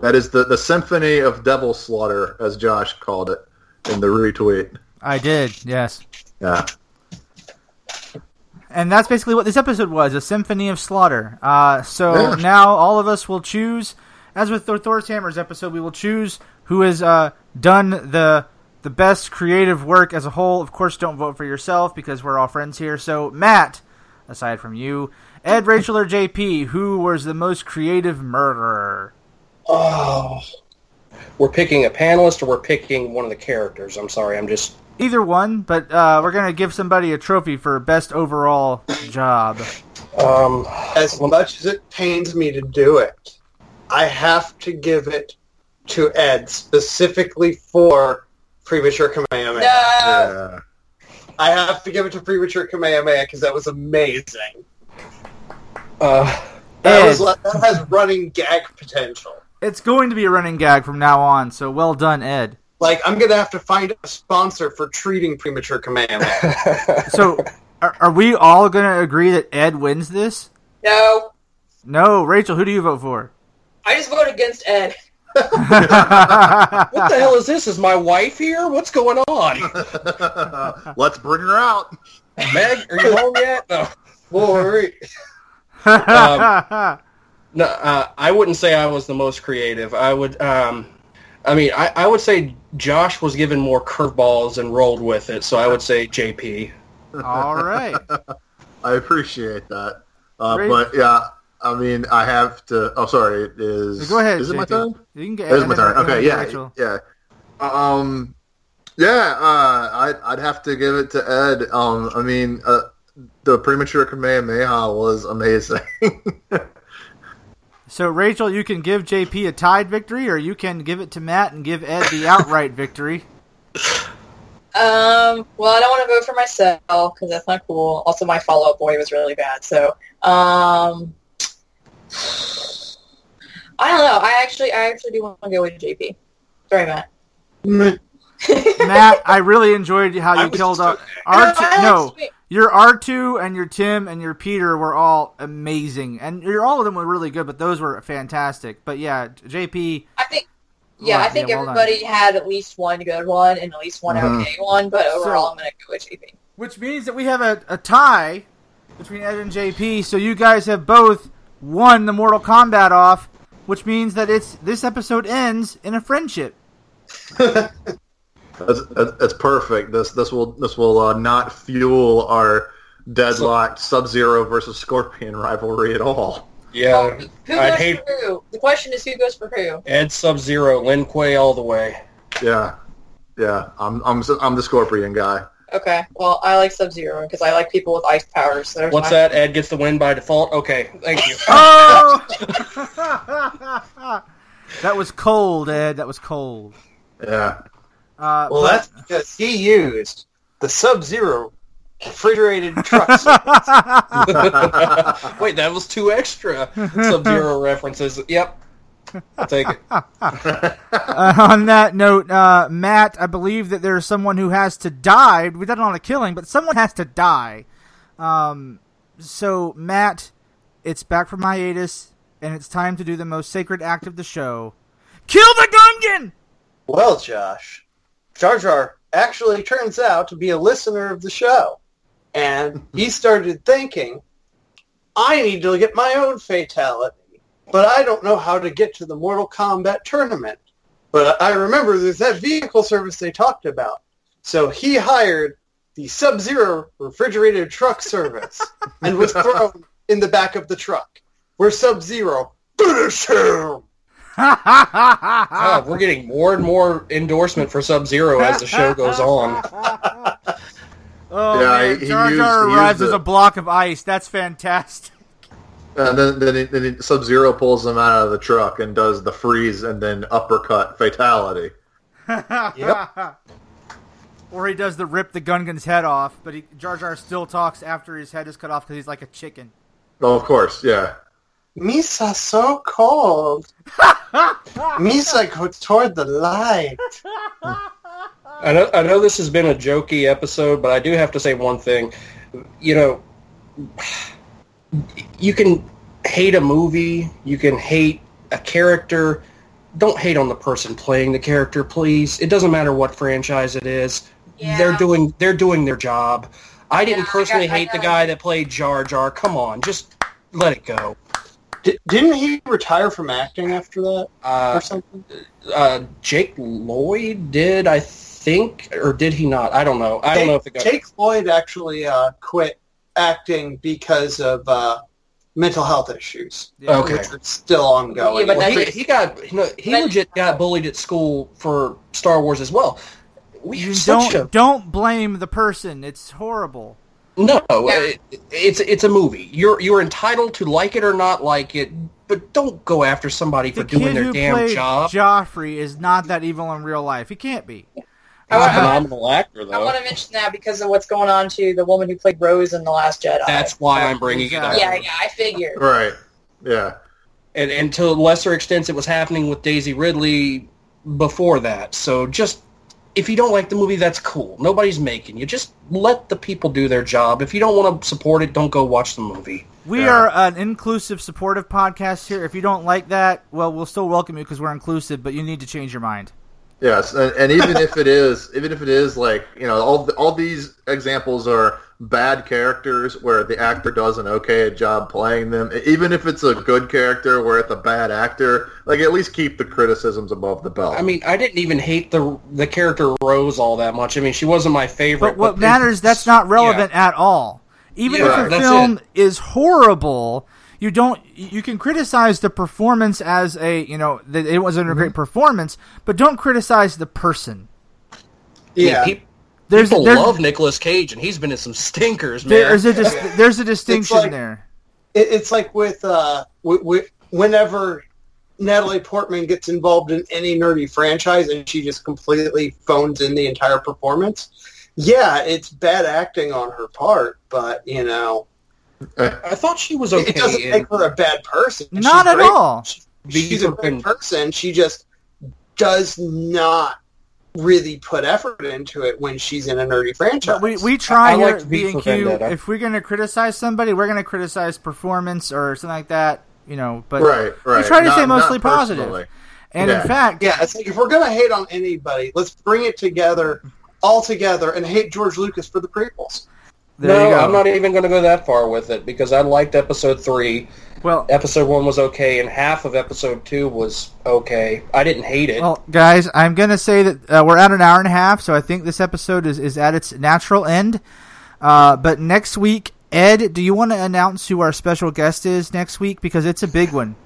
S4: That is the, the symphony of devil slaughter, as Josh called it in the retweet.
S1: I did, yes.
S4: Yeah.
S1: And that's basically what this episode was, a symphony of slaughter. Uh, so
S4: Yeah.
S1: now all of us will choose, as with the Thor's Hammers episode, we will choose who has uh, done the the best creative work as a whole. Of course, don't vote for yourself because we're all friends here. So Matt, aside from you, Ed, Rachel, or JP, who was the most creative murderer?
S2: Oh, we're picking a panelist or we're picking one of the characters. I'm sorry, I'm just.
S1: Either one, but uh, we're gonna give somebody a trophy for best overall job.
S2: Um,
S5: As much as it pains me to do it, I have to give it to Ed specifically for premature Kamehameha.
S3: No.
S4: Yeah.
S5: I have to give it to premature Kamehameha because that was amazing.
S2: uh,
S5: That,
S1: Ed.
S5: was, that has running gag potential.
S1: It's going to be a running gag from now on. So well done, Ed.
S5: Like, I'm going to have to find a sponsor for treating premature Kamehameha. [laughs]
S1: So, are, are we all going to agree that Ed wins this?
S3: No.
S1: No, Rachel. Who do you vote for?
S3: I just vote against Ed.
S2: What the hell is this? Is my wife here? What's going on? [laughs]
S4: Let's bring her out.
S2: Meg, are you home yet? No.
S5: Boy, [laughs]
S2: Um, No, uh, I wouldn't say I was the most creative. I would, um, I mean, I, I would say Josh was given more curveballs and rolled with it. So I would say JP. [laughs]
S1: all right.
S4: I appreciate that. Uh, but yeah, I mean, I have to. Oh, sorry. It is.
S1: Go ahead.
S4: Is it my turn?
S1: You can get.
S4: It is my turn.
S1: ahead,
S4: Okay. Yeah.
S1: Rachel.
S4: Yeah. Um. Yeah. Uh. I'd I'd have to give it to Ed. Um. I mean, uh, the premature Kamehameha was amazing. [laughs]
S1: So, Rachel, you can give JP a tied victory, or you can give it to Matt and give Ed the outright [laughs] victory.
S3: Um, well, I don't want to vote for myself because that's not cool. Also, my follow-up boy was really bad. So, um, I don't know. I actually, I actually do want to go with JP. Sorry, Matt. [laughs]
S1: Matt, I really enjoyed how you killed
S5: just okay.
S1: R two. No, your R two and your Tim and your Peter were all amazing, and your all of them were really good, but those were fantastic. But yeah, JP.
S3: I think, yeah,
S1: Right,
S3: I think
S1: yeah, well done.
S3: everybody had at least one good one and at least one
S4: Mhm.
S3: okay one. But overall,
S1: So-
S3: I'm gonna go with JP.
S1: Which means that we have a, a tie between Ed and JP. So you guys have both won the Mortal Kombat off, which means that it's this episode ends in a friendship. [laughs]
S4: That's, that's, that's perfect. This this will this will uh, not fuel our deadlocked Sub Zero versus Scorpion rivalry at all.
S2: Yeah,
S3: Who
S2: I'd
S3: goes
S2: hate
S3: for who? The question is who goes for who.
S2: Ed Sub Zero, Lin Kuei all the way.
S4: Yeah, yeah. I'm I'm I'm the Scorpion guy.
S3: Okay, well, I like Sub Zero because I like people with ice powers. So
S2: What's
S3: my-
S2: that? Ed gets the win by default. Okay, thank you. [laughs]
S1: Oh! [laughs] that was cold, Ed. That was cold.
S4: Yeah.
S1: Uh,
S5: well,
S1: but-
S5: that's because he used the Sub-Zero refrigerated truck. [laughs]
S2: Wait, that was two extra Sub Zero references. Yep, I'll take it. [laughs]
S1: uh, on that note, uh, Matt, I believe that there's someone who has to die. We done it on a killing, but someone has to die. Um, so Matt, it's back from hiatus, and it's time to do the most sacred act of the show: kill the Gungan.
S5: well, Josh, Jar Jar actually turns out to be a listener of the show. And he started thinking, I need to get my own fatality, but I don't know how to get to the Mortal Kombat tournament. But I remember there's that vehicle service they talked about. So he hired the Sub-Zero refrigerated truck service [laughs] and was thrown in the back of the truck, where Sub-Zero finish him.
S2: We're getting more and more endorsement for Sub Zero as the show goes on. [laughs]
S1: Oh,
S4: Yeah,
S1: man.
S4: he- he
S1: Jar
S4: used-
S1: Jar
S4: he
S1: arrives
S4: used
S1: as a block of ice. That's fantastic.
S4: And then then, then Sub Zero pulls them out of the truck and does the freeze and then uppercut fatality. [laughs]
S1: yep. [laughs] Or he does the rip the Gungan's head off, but he, Jar Jar still talks after his head is cut off because he's like a chicken.
S4: Oh, of course, yeah.
S5: Misa so cold. [laughs] Misa go toward the light.
S2: I know, I know this has been a jokey episode, but I do have to say one thing. You know, you can hate a movie, you can hate a character. Don't hate on the person playing the character, please. It doesn't matter what franchise it is.
S3: Yeah.
S2: They're doing they're doing their job. I didn't
S3: Yeah, I
S2: personally
S3: got- I
S2: hate the
S3: got-
S2: guy that played Jar Jar. Come on, just let it go.
S5: D- didn't he retire from acting after that
S2: Uh,
S5: or something?
S2: uh, Jake Lloyd did, I think, or did he not? I don't know. I don't know if the guy.
S5: Jake Lloyd actually uh, quit acting because of uh, mental health issues,
S1: Yeah.
S2: Okay.
S5: which are still ongoing.
S3: Yeah, but
S2: Well, he, he got you know, he
S3: But-
S2: legit got bullied at school for Star Wars as well. We
S1: You don't
S2: a
S1: don't blame the person. It's horrible.
S2: no.
S3: Yeah.
S2: It, it's it's a movie. You're you're entitled to like it or not like it, but don't go after somebody
S1: The
S2: for doing their
S1: who
S2: damn job.
S1: Joffrey is not that evil in real life. He can't be.
S2: He's
S3: I
S2: a
S3: wanna-
S2: phenomenal actor,
S3: I want to mention that because of what's going on to the woman who played Rose in The Last Jedi.
S2: That's why I'm bringing it up.
S3: yeah, yeah, I figured.
S4: Right. Yeah.
S2: and, and to lesser extents, it was happening with Daisy Ridley before that. So just if you don't like the movie, that's cool. Nobody's making you. Just let the people do their job. If you don't want to support it, don't go watch the movie.
S1: We
S4: Yeah.
S1: are an inclusive, supportive podcast here. If you don't like that, well, we'll still welcome you because we're inclusive, but you need to change your mind.
S4: Yes, and, and even if it is, even if it is like you know, all all these examples are bad characters where the actor does an okay job playing them. Even if it's a good character where it's a bad actor, like at least keep the criticisms above the belt.
S2: I mean, I didn't even hate the the character Rose all that much. I mean, she wasn't my favorite.
S1: But what
S2: it-
S1: matters, that's not relevant at all. Even
S2: Yeah,
S1: if a film
S2: it.
S1: is horrible, you don't you can criticize the performance as a you know that it wasn't a
S2: Mm-hmm.
S1: great performance, but don't criticize the person.
S5: yeah,
S2: Pe-
S1: There's
S2: people
S1: there's,
S2: love Nicolas Cage, and he's been in some stinkers, man.
S1: there's a dis- there's a distinction
S5: like-
S1: there.
S5: it, it's like with uh, w- w- whenever Natalie Portman gets involved in any nerdy franchise and she just completely phones in the entire performance. Yeah, it's bad acting on her part, but you know, Uh,
S2: I thought she was okay.
S5: it doesn't
S2: in
S5: make her a bad person.
S1: Not
S5: She's
S1: at
S5: great.
S1: all.
S5: She's a great
S2: and-
S5: person. She just does not really put effort into it when she's in a nerdy franchise.
S1: But we, we try
S2: I
S1: here
S2: liked
S1: at B&Q, if we're going to criticize somebody, we're going to criticize performance or something like that, you know, but
S4: right, right.
S1: try to
S4: Not-
S1: stay mostly positive.
S4: personally.
S1: and
S4: Yeah.
S1: in fact,
S5: Yeah, it's like if we're gonna hate on anybody, let's bring it together all together and hate George Lucas for the prequels.
S1: There
S2: no,
S1: you go.
S2: I'm not even going to go that far with it because I liked episode three.
S1: well,
S2: Episode one was okay, and half of episode two was okay. I didn't hate it.
S1: Well, guys, I'm going to say that uh, we're at an hour and a half, so I think this episode is, is at its natural end. Uh, but next week, Ed, do you want to announce who our special guest is next week? Because it's a big one.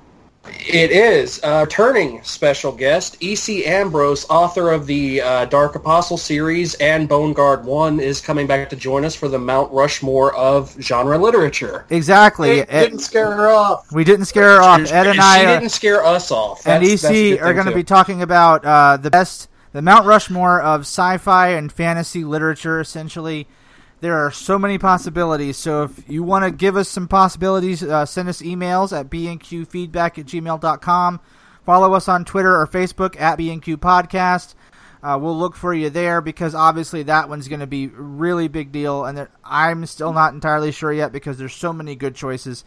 S2: It is uh, turning special guest E.C. Ambrose, author of the uh, Dark Apostle series and Bone Guard One, is coming back to join us for the Mount Rushmore of genre literature.
S1: Exactly.
S5: It
S1: Ed-
S5: didn't scare her off.
S1: we didn't scare her off. Ed and I uh,
S2: didn't scare us off.
S1: and
S2: That's- that's a
S1: EC are going to be talking about uh, the best, the Mount Rushmore of sci-fi and fantasy literature. Essentially, there are so many possibilities. So if you want to give us some possibilities, uh, send us emails at bnqfeedback at gmail.com. Follow us on Twitter or Facebook at BNQ Podcast. Uh, we'll look for you there because obviously that one's going to be really big deal, and I'm still not entirely sure yet because there's so many good choices.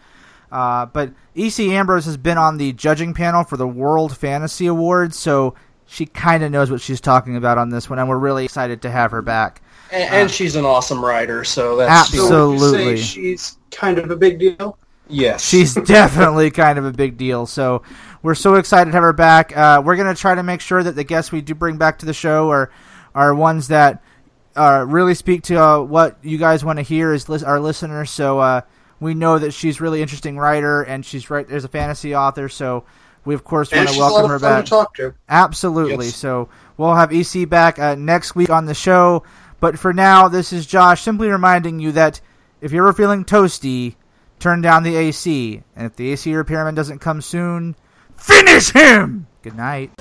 S1: Uh, but EC Ambrose has been on the judging panel for the World Fantasy Awards, so she kind of knows what she's talking about on this one, and we're really excited to have her back.
S2: And, and she's an awesome writer. So that's
S5: So would you
S1: Absolutely.
S5: say she's kind of a big deal.
S2: yes.
S1: She's [laughs] definitely kind of a big deal, so we're so excited to have her back. Uh, we're going to try to make sure that the guests we do bring back to the show are are ones that uh, really speak to uh, what you guys want to hear as lis- our listeners. So uh, we know that she's a really interesting writer, and she's right there's a fantasy author. So we of course want to
S5: she's a lot
S1: welcome her back.
S5: to talk to.
S1: Absolutely.
S2: Yes.
S1: So we'll have EC back uh, next week on the show. But for now, this is Josh simply reminding you that if you're ever feeling toasty, turn down the AC. And if the AC repairman doesn't come soon, finish him! Good night.